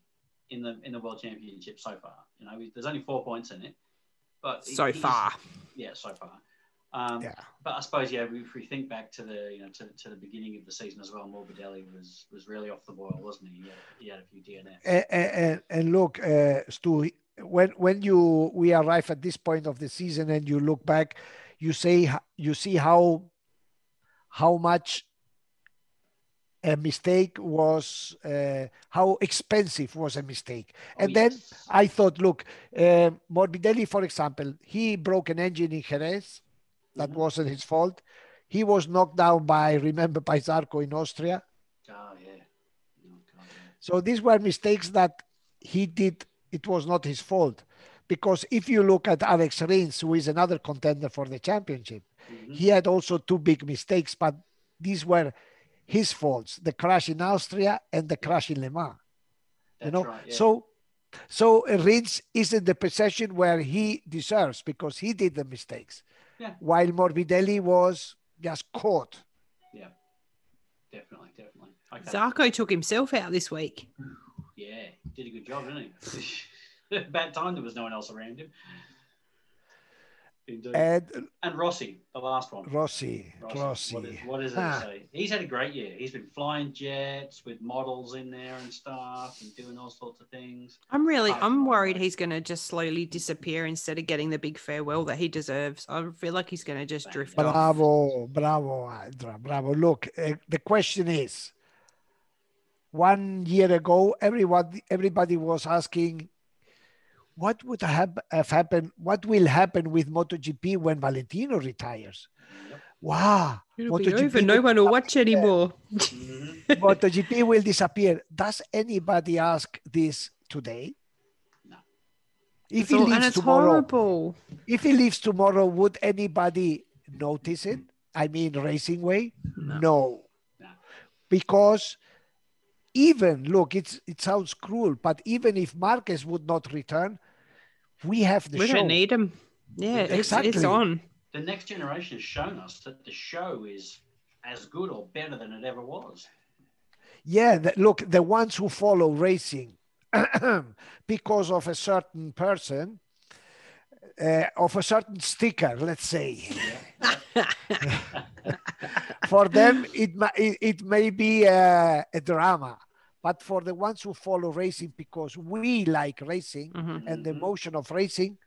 in the in the World Championship so far. You know, there's only four points in it, but So he's- far. yeah, so far. Um, yeah. But I suppose, yeah, if we think back to the you know to, to the beginning of the season as well, Morbidelli was was really off the boil, wasn't he? He had, he had a few DNFs. and, and, and look, uh, Stu, when when you we arrive at this point of the season and you look back, you say you see how how much a mistake was, uh, how expensive was a mistake. Oh, and then. I thought, look, uh, Morbidelli, for example, he broke an engine in Jerez. That Mhm. wasn't his fault. He was knocked down by, remember, by Zarco in Austria. Oh yeah. Oh, yeah. So these were mistakes that he did. It was not his fault. Because if you look at Alex Rins, who is another contender for the championship, Mhm. he had also two big mistakes, but these were his faults the crash in Austria and the crash in Le Mans. That's you know, right, yeah. so so uh, Rins is in the position where he deserves because he did the mistakes, Yeah. while Morbidelli was just caught. Yeah, definitely, definitely. Okay. Zarco took himself out this week. Yeah, did a good job, didn't he? Bad time there was no one else around him. Indeed. And And Rossi, the last one. Rossi, Rossi. Rossi. What, is, what is it Ah. to say? He's had a great year. He's been flying jets with models in there and stuff and doing all sorts of things. I'm really, Can't I'm worried he's going to just slowly disappear instead of getting the big farewell that he deserves. I feel like he's going to just drift off. Bravo, bravo, Andra, bravo. Look, uh, the question is one year ago, everyone, everybody was asking what would hap- have happened, what will happen with MotoGP when Valentino retires? Yep. Wow, It'll be MotoGP over. No will one will watch anymore. Mhm. MotoGP will disappear. Does anybody ask this today? No. If It's he all- and leaves it's tomorrow, horrible. if he leaves tomorrow, would anybody notice it? I mean, racing way? No. No. No. Because even look, it's it sounds cruel, but even if Marquez would not return, we have the we show. don't need him. Yeah, it's, it's on. The next generation has shown us that the show is as good or better than it ever was. yeah, the, look, the ones who follow racing because of a certain person, uh, of a certain sticker, let's say. for them, it, it, it may be a, a drama, but for the ones who follow racing because we like racing Mhm. and the emotion of racing,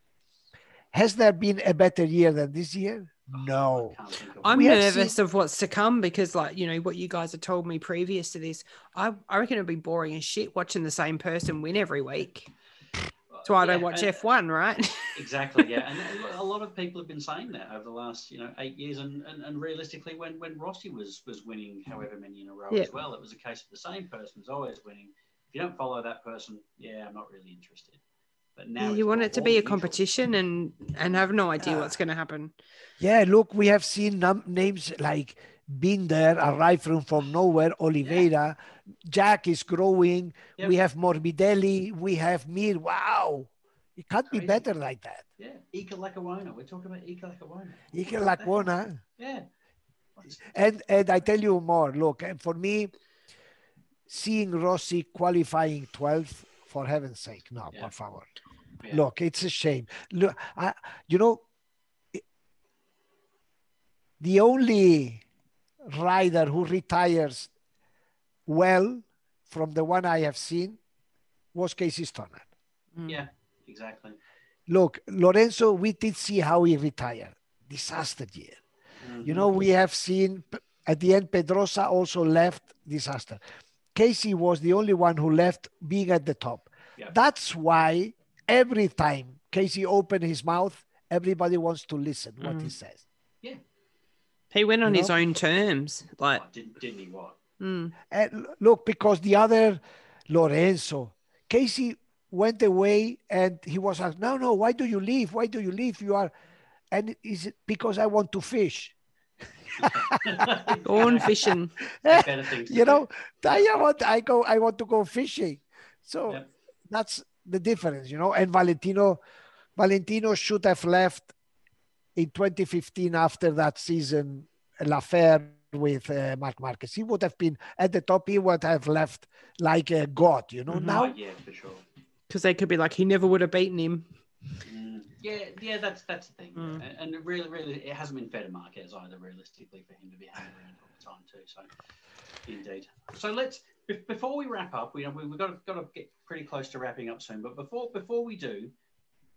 has there been a better year than this year? No. I can't think of I'm We nervous seen- of what's to come because, like, you know, what you guys have told me previous to this, I, I reckon it'd be boring as shit watching the same person win every week. That's why I don't watch and- F1, right? Exactly, yeah, and and a lot of people have been saying that over the last, you know, eight years, and, and, and realistically, when when Rossi was was winning however many in a row Yeah. as well, it was a case of the same person was always winning. If you don't follow that person, yeah, I'm not really interested. But now Yeah, you want it to be a neutral. competition and and have no idea Ah. what's going to happen. Yeah, look, we have seen num- names like Binder arrived from, from nowhere, Oliveira, Jack is growing, Yep. we have Morbidelli, we have Mir. Wow, it can't be better like that. Yeah, Iker Lecuona. We're talking about Iker Lecuona. Lecuona. Yeah. And, and I tell you more, look, and for me, seeing Rossi qualifying 12th, for heaven's sake, no, Yeah. por favor. Yeah. Look, it's a shame. Look, I, you know, the only rider who retires well from the one I have seen was Casey Stoner. Mm. Yeah, exactly. Look, Lorenzo, we did see how he retired. Disaster year. You Mhm. know, we have seen at the end Pedrosa also left disaster. Casey was the only one who left being at the top. Yeah. That's why every time Casey opened his mouth, everybody wants to listen what he Mm. says. He went on You his know? own terms. Like, Oh, didn't, didn't he what? mm, And look, because the other Lorenzo, Casey went away and he was like, no, no, why do you leave? Why do you leave? You are, and is it because I want to fish? on fishing. Better things to you know, I want, I go, I want to go fishing. So Yep. that's the difference, you know. And Valentino, Valentino should have left in 2015 after that season, l'affair with uh, Marc Marquez. He would have been at the top. He would have left like a god, you know. Mhm. Now, Oh, yeah, for sure. Because they could be like, he never would have beaten him. Mm, yeah, yeah, that's that's the thing, Mm. and, and really, really, it hasn't been fair to Marquez either, realistically, for him to be hanging around all the time too. So, indeed. So let's before we wrap up, we we we've got to, got to get pretty close to wrapping up soon. But before before we do,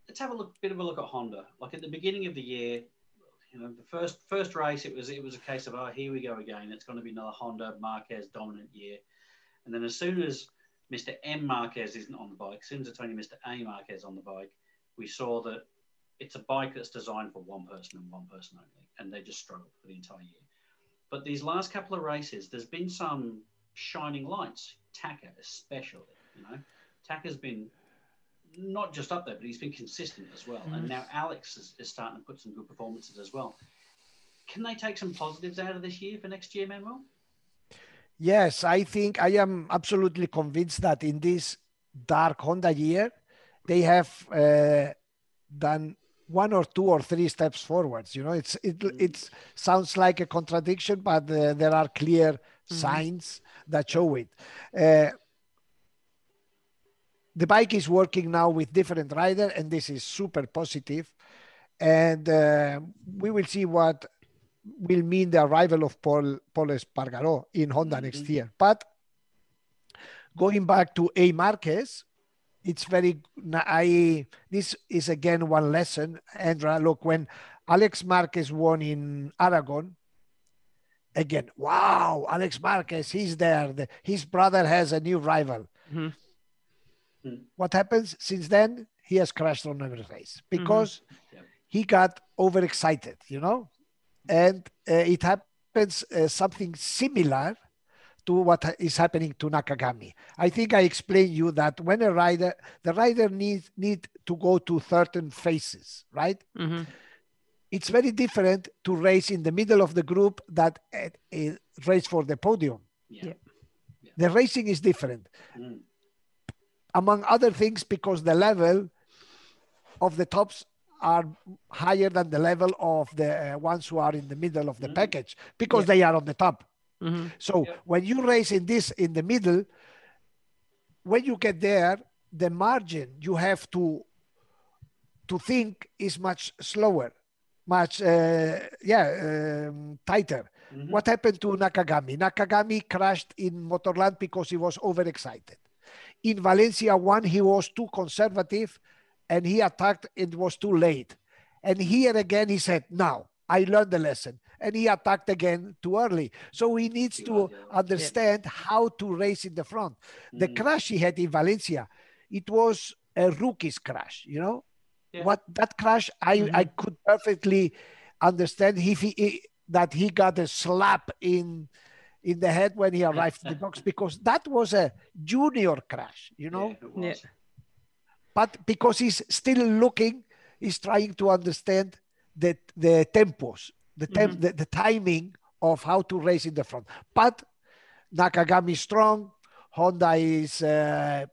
let's have a look, bit of a look at Honda. Like at the beginning of the year, you know, the first first race, it was it was a case of oh, here we go again. It's going to be another Honda Marquez dominant year, and then as soon as Mr. M Marquez isn't on the bike, as soon as it's only Mr. A Marquez on the bike, we saw that it's a bike that's designed for one person and one person only, and they just struggle for the entire year. But these last couple of races, there's been some shining lights. Taka, especially, you know, Taka's been not just up there, but he's been consistent as well. And Mhm. now Alex is, is starting to put some good performances as well. Can they take some positives out of this year for next year, Manuel? yes, I think I am absolutely convinced that in this dark Honda year, they have uh, done one or two or three steps forwards. You know, it's it Mm. it sounds like a contradiction, but uh, there are clear signs that show it. Uh, the bike is working now with different rider, and this is super positive. And uh, we will see what will mean the arrival of Pol Pol Espargaró in Honda next Mhm. year. But going back to A Marquez, it's very I this is again one lesson. Andra, look when Alex Marquez won in Aragon. Again, wow, Alex Marquez, he's there. The- his brother has a new rival. Mhm. Mm. What happens since then? He has crashed on every race because Yep. he got overexcited, you know, and uh, it happens uh, something similar to what is happening to Nakagami. I think I explained you that when a rider, the rider needs need to go to certain phases, right? hmm It's very different to race in the middle of the group that uh, uh, race for the podium. Yeah. The racing is different, Mm. Among other things, because the level of the tops are higher than the level of the uh, ones who are in the middle of the Mhm. package because Yeah. they are on the top. hmm So Yep. when you race in this in the middle, when you get there, the margin you have to to think is much slower, much uh, yeah um, tighter. Mhm. What happened to Nakagami? Nakagami crashed in Motorland because he was overexcited. In Valencia one, he was too conservative, and he attacked. It was too late. And here again, he said, "Now I learned the lesson." And he attacked again too early. So he needs to yeah. understand how to race in the front. The Mm. crash he had in Valencia, it was a rookie's crash. You know, Yeah. what that crash, I I could perfectly understand if he, he- that he got a slap in in the head when he arrived in the box because that was a junior crash. You know, Yeah, Yeah. but because he's still looking, he's trying to understand the the tempos, the temp, Mhm. the, the timing of how to race in the front. But Nakagami is strong. Honda is uh,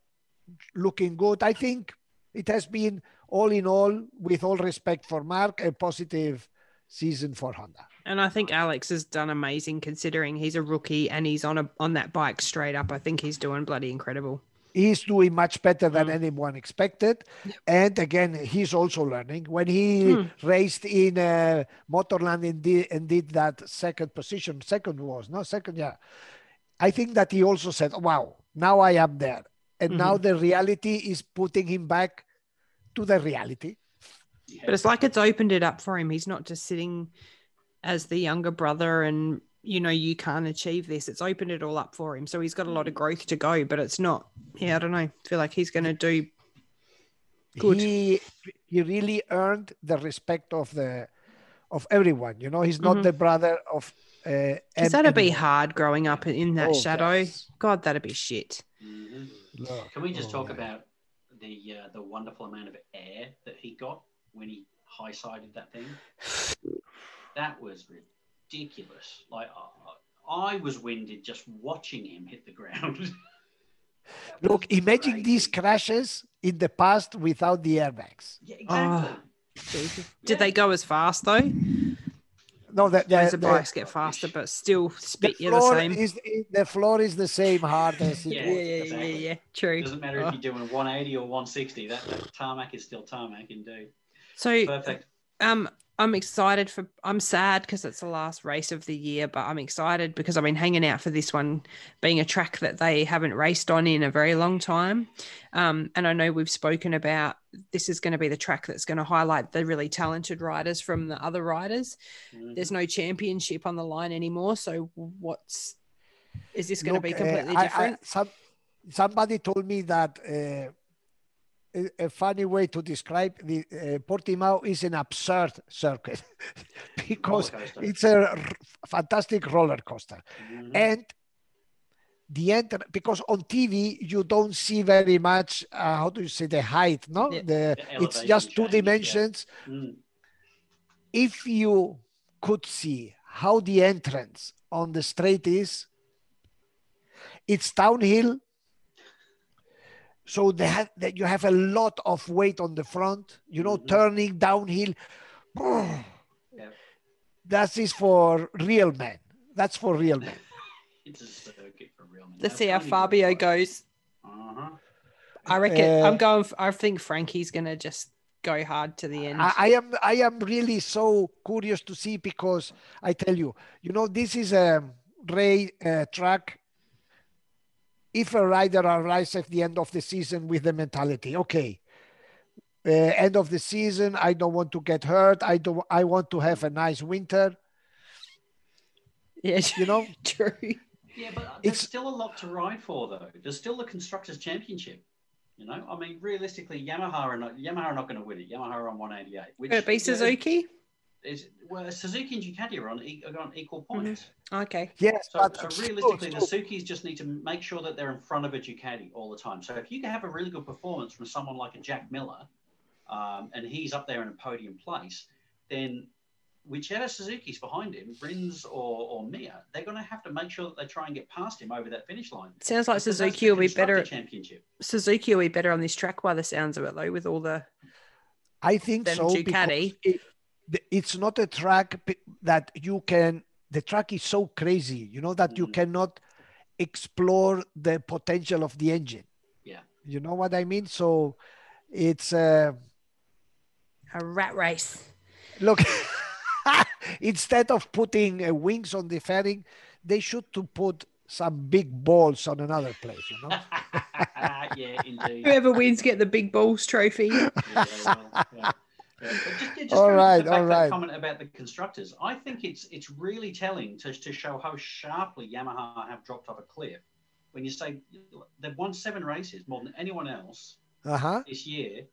looking good. I think it has been all in all, with all respect for Mark, a positive season for Honda. And I think Alex has done amazing considering he's a rookie and he's on a on that bike straight up. I think he's doing bloody incredible. He's doing much better than Mm. anyone expected. And again, he's also learning. When he Mm. raced in uh, Motorland and did, and did that second position, second was, no, second, yeah. I think that he also said, wow, now I am there. And now Mm-hmm. the reality is putting him back to the reality. But it's like it's opened it up for him. He's not just sitting as the younger brother and you know you can't achieve this. It's opened it all up for him. So he's got a lot of growth to go, but it's not. Yeah, I don't know. I feel like he's going to do Good. He he really earned the respect of the of everyone. You know, he's not Mhm. the brother of. Uh, Because M- that'd be hard growing up in that Oh, shadow. yes. God, that'd be shit. Mhm. Look, Can we just oh, talk man. about the uh, the wonderful amount of air that he got when he high sided that thing? That was ridiculous. Like I, I was winded just watching him hit the ground. Look, was imagine these crashes in the past without the airbags. Yeah, exactly. Jesus. Yeah. Did they go as fast though? No, the, Those the, the the, bikes get faster, but still the spit you the floor same. is the floor is the same hard as it Yeah, yeah, was. yeah, yeah, yeah. True. It doesn't matter Oh. if you're doing 180 or 160. That, that tarmac is still tarmac indeed. So, Perfect. um, I'm excited for. I'm sad because it's the last race of the year, but I'm excited because I've been hanging out for this one, being a track that they haven't raced on in a very long time. Um, and I know we've spoken about this is going to be the track that's going to highlight the really talented riders from the other riders. Mhm. There's no championship on the line anymore, so what's is this going to be uh, completely I- I- different? some, somebody told me that uh, a, funny way to describe the uh, Portimao is an absurd circuit because it's a fantastic roller coaster. Mhm. and the enter because on TV you don't see very much uh, how do you say the height no Yeah. the, The it's just two change, yeah. dimensions Mm. if you could see how the entrance on the straight is it's downhill so they have that you have a lot of weight on the front you know Mhm. turning downhill Yeah. that is for real men that's for real men It's a circuit for real. man. Let's They're see how Fabio good goes. Uh-huh. I reckon Uh, I'm going. i think Frankie's gonna just go hard to the end. I, I am I am really so curious to see because I tell you, you know, this is a Ray uh, track. If a rider arrives at the end of the season with the mentality, okay, uh, end of the season, I don't want to get hurt. I don't. I want to have a nice winter. yeah, You know, true. Yeah, but there's It's- still a lot to ride for, though. There's still the constructors' championship. You know, I mean, realistically, Yamaha are not Yamaha are not going to win it. Yamaha are on 188. Which Could it be yeah, Suzuki? Is well, Suzuki and Ducati are on, e- are on equal Mm-hmm. points. Okay. yes, So, but so still- realistically, the still- Sukis just need to make sure that they're in front of a Ducati all the time. So if you can have a really good performance from someone like a Jack Miller, um, and he's up there in a podium place, then whichever Suzuki's behind him, Rins or, or Mir, they're going to have to make sure that they try and get past him over that finish line. Sounds like Because Suzuki will be better. Constructor Championship. Suzuki will be better on this track by the sounds of it, though, with all the. I think than so Ducati. because it, the- it's not a track that you can. The track is so crazy, you know, that you Mhm. cannot explore the potential of the engine. Yeah. You know what I mean? So it's uh, A rat race. look. instead of putting uh, wings on the fairing, they should to put some big balls on another place. You know. yeah, indeed. Whoever wins get the big balls trophy. Yeah, well, yeah. Yeah. But just, just All going right, to the back all that right. comment about the constructors, I think it's it's really telling to, to show how sharply Yamaha have dropped off a cliff. When you say they've won seven races more than anyone else Uh huh. this year,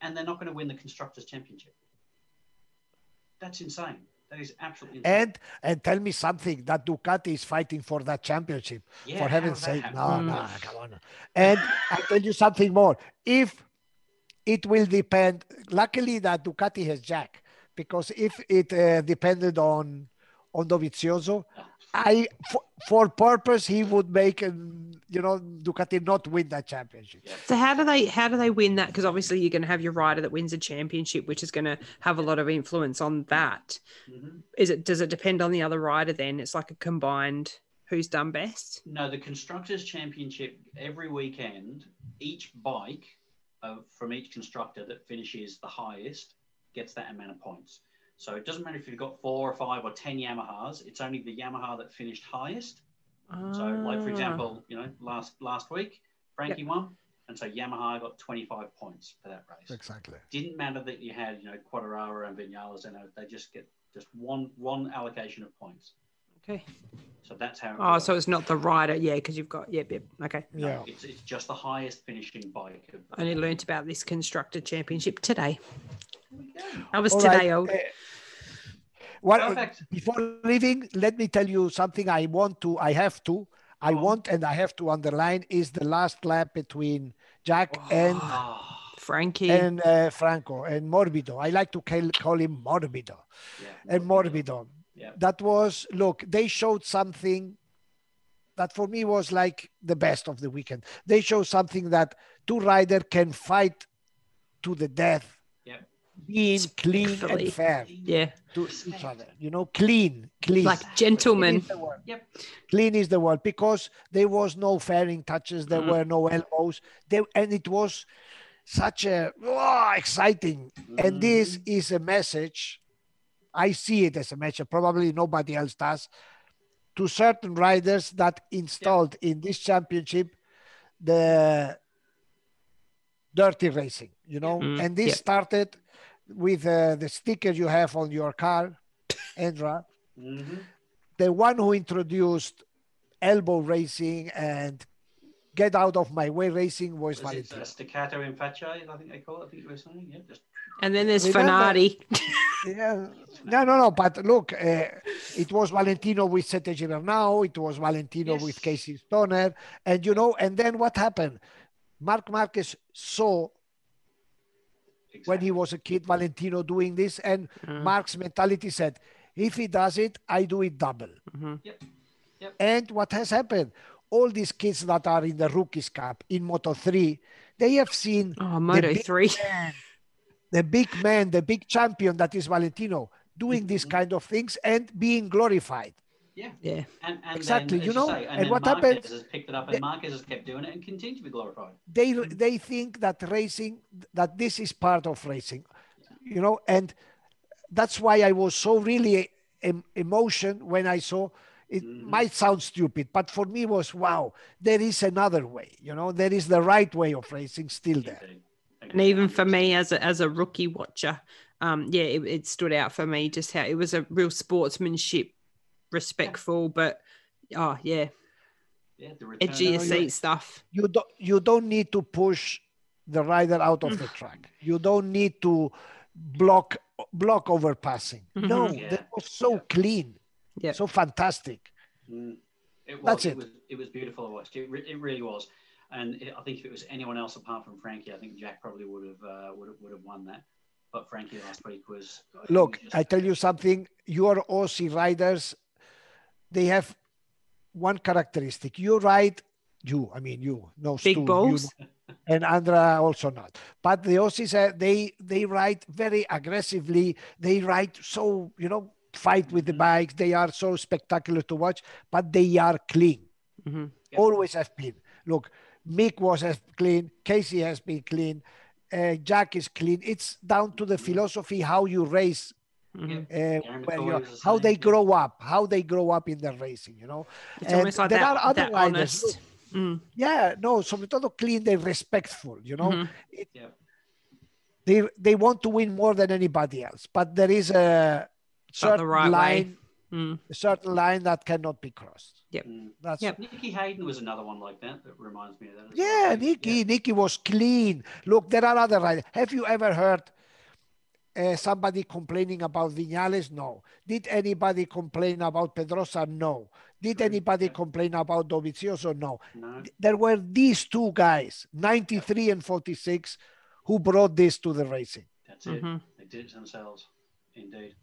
and they're not going to win the constructors championship. That's insane. That is absolutely insane. And and tell me something that Ducati is fighting for that championship. yeah, for heaven's sake, no, no, come on. And I tell you something more. If it will depend, luckily that Ducati has Jack, because if it uh, depended on on Dovizioso, I for, for purpose he would make, um, you know, Ducati not win that championship. So how do they how do they win that? Because obviously you're going to have your rider that wins a championship, which is going to have a lot of influence on that. Mhm. Is it does it depend on the other rider? Then it's like a combined who's done best. No, the constructors championship every weekend, each bike of, from each constructor that finishes the highest gets that amount of points. So it doesn't matter if you've got four or five or ten Yamahas. It's only the Yamaha that finished highest. So, like for Ah. example, you know, last last week Frankie won, and so Yamaha got 25 points for that race. Exactly. Didn't matter that you had you know Quadrara and Vinales, and they just get just one one allocation of points. Okay. So that's how. it Oh, works. so it's not the rider, yeah, because you've got yep, yep. Okay. No, Yeah. it's, it's just the highest finishing bike. Of, I only learnt about this constructor championship today. There we go. I was All today right, old. uh, what, Perfect. before leaving, let me tell you something I want to, I have to, I Go on. want and I have to underline is the last lap between Jack and Ah, Frankie. and uh, Franco and Morbido. I like to call, call him Morbido yeah. and Morbido. Yeah. That was look, they showed something that for me was like the best of the weekend. They showed something that two rider can fight to the death, Yeah. being clean and fair yeah, to each other. You know, clean, clean. like Clean gentlemen. is. Yep. Clean is the word because there was no fairing touches, there Mm. were no elbows, there, and it was such a oh, exciting. And this Mhm. is a message. I see it as a measure, Probably nobody else does. To certain riders that installed in this championship the dirty racing, you know, Mm, and this yeah. started with uh, the sticker you have on your car, Andra Mhm. the one who introduced elbow racing and get out of my way racing was Was it Valentino. uh, staccato in faccia? I think they call it. I think it was something. Yeah. Just And then there's Remember- Fenati. Yeah. No, no, no. But look, uh, it was Valentino with Sete Gibernau. It was Valentino with Casey Stoner. And, you know, and then what happened? Marc Marquez saw when he was a kid Valentino doing this. And Mm, Mark's mentality said, if he does it, I do it double. mhm. And what has happened? All these kids that are in the Rookies Cup in Moto 3, they have seen Oh, Moto 3. man, the big man, the big champion that is Valentino, doing these Mhm. kind of things and being glorified. Yeah. Yeah. And, and Exactly, Then, you know, say, and, and then what Marquez happens- has picked it up, the- and Marquez has kept doing it and continued to be glorified. they they think that racing that this is part of racing you know and that's why i was so really em- emotion when i saw it Mhm. might sound stupid but for me was wow there is another way you know there is the right way of racing still there Indeed. And even for me as a as a rookie watcher, um, yeah, it, it stood out for me just how it was a real sportsmanship, respectful, but oh yeah, yeah, the return edgy of of- seat stuff. you don't you don't need to push the rider out of the track you don't need to block block overpassing no Mhm. Yeah. that was so Yeah. clean Yeah. so fantastic Mm. It was, That's it. it. was it was beautiful to watch. It, re- it really was. And it, I think if it was anyone else apart from Frankie, I think Jack probably would have uh, would have, would have won that. But Frankie last week was. he Look, was just- I tell you something. Your Aussie riders, they have one characteristic. You ride, you, I mean you, no Big Stu, you balls. and Andra also not. But the Aussies, uh, they they ride very aggressively. They ride so you know fight with the Mhm. bikes. They are so spectacular to watch, but they are clean. Mhm. Yeah. Always have been. Look, Mick was as clean. Casey has been clean. Uh, Jack is clean. It's down to the philosophy how you race Mhm. uh, Gary you- was the how they grow up, how they grow up in the racing, you know. It's And almost like there that, are other that riders, honest. Mm, Yeah, no, sobre todo clean, they're respectful, you know. mhm. Yeah. They they want to win more than anybody else, but there is a certain right way. Line, Mm. a certain line that cannot be crossed. Mm. That's Yep. Nicky Hayden was another one like that. That reminds me of that. yeah, well. Nicky, Nicky was clean. Look, there are other riders. Have you ever heard uh, somebody complaining about Vinales? No. Did anybody complain about Pedrosa? No. Did True, anybody yeah. complain about Dovizioso? No. No. there were these two guys, 93 and 46, who brought this to the racing. That's it. Mhm. They did it themselves. Indeed.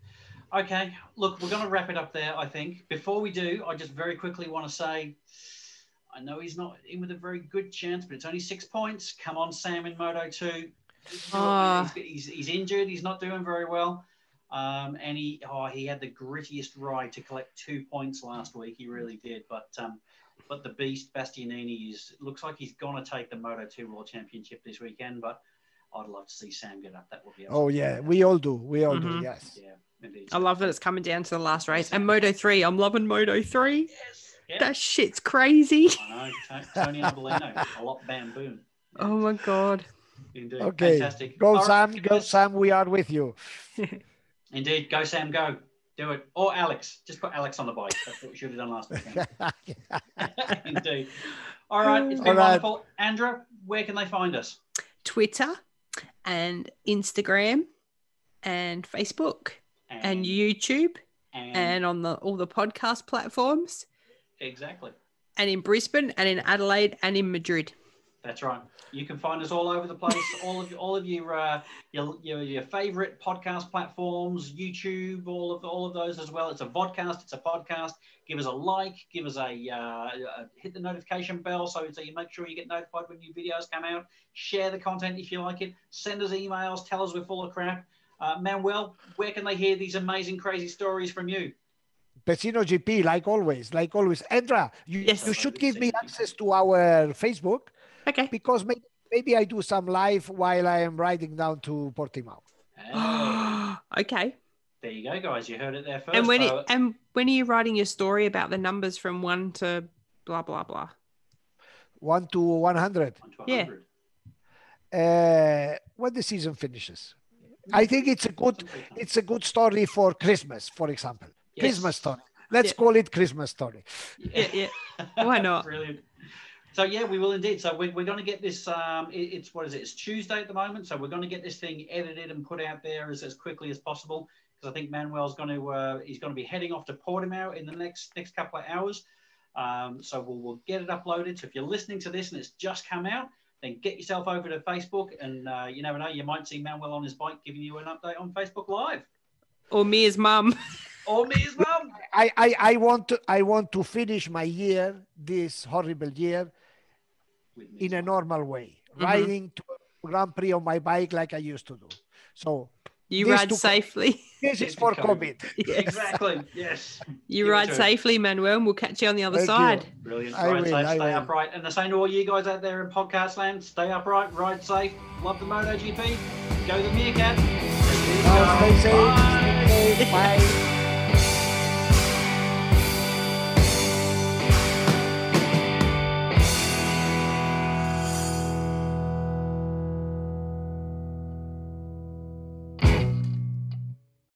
Okay, look, we're going to wrap it up there, I think. Before we do, I just very quickly want to say I know he's not in with a very good chance, but it's only six points. Come on, Sam in Moto 2. Ah. he's, he's, he's injured. He's not doing very well. Um, and he oh, he had the grittiest ride to collect two points last week. He really did. But um, but the beast Bastianini is looks like he's going to take the Moto 2 World Championship this weekend. But I'd love to see Sam get up. That would be Oh, yeah, we all do. We all do, Mhm. yes. Yeah, indeed. I love that it's coming down to the last race. And Moto 3, I'm loving Moto 3. Yes. Yeah. That shit's crazy. I know. Tony Arbolino, a lot bam boom. Oh my God. Indeed. Okay, Fantastic. Go, All right, Sam. give Go, us- Sam. We are with you. Indeed. Go, Sam. Go. Do it. Or Alex. Just put Alex on the bike. That's what we should have done last weekend. Indeed. All right. It's been All right. wonderful. Andra, where can they find us? Twitter and Instagram and Facebook and YouTube and, and on the all the podcast platforms exactly. and in Brisbane and in Adelaide and in Madrid. That's right. You can find us all over the place. all of all of your uh, your, your your favorite podcast platforms, YouTube, all of all of those as well. It's a vodcast. It's a podcast. Give us a like. Give us a uh, uh, hit the notification bell so so you make sure you get notified when new videos come out. Share the content if you like it. Send us emails. Tell us we're full of crap. Uh, Manuel, where can they hear these amazing, crazy stories from you? Pecino GP, like always, like always. Andra, you, Yes. you should give me access to our Facebook Okay. because maybe, maybe I do some live while I am riding down to Portimao. Hey, okay. there you go, guys. You heard it there first. And when it, and when are you writing your story about the numbers from one to blah blah blah? One to 100. One to Yeah. 100. Uh, when the season finishes. I think it's a good it's a good story for Christmas, for example. Yes. Christmas story. Let's Yeah. call it Christmas story. Yeah, yeah. Why not? Brilliant. So yeah, we will indeed. So we're, we're going to get this. Um, it- it's what is it? It's Tuesday at the moment. So we're going to get this thing edited and put out there as, as quickly as possible because I think Manuel's going to uh, he's going to be heading off to Portimao in the next next couple of hours. Um, so we'll, we'll get it uploaded. So if you're listening to this and it's just come out, then get yourself over to Facebook and uh, you never know, you might see Manuel on his bike giving you an update on Facebook Live Or me as mum. or me as well. I, I, I want to I want to finish my year, this horrible year, in a normal way, Mhm. riding to Grand Prix on my bike like I used to do. So You This ride to- safely. This is for COVID. COVID. Yes. Exactly. Yes. You Give ride to 'em. safely, Manuel. and We'll catch you on the other Thank you. side. Brilliant. I ride will, safe, I stay will. upright. And the same to all you guys out there in podcast land. Stay upright, ride safe, love the MotoGP. Go the meerkat. Now, stay safe. Bye. Stay. Bye.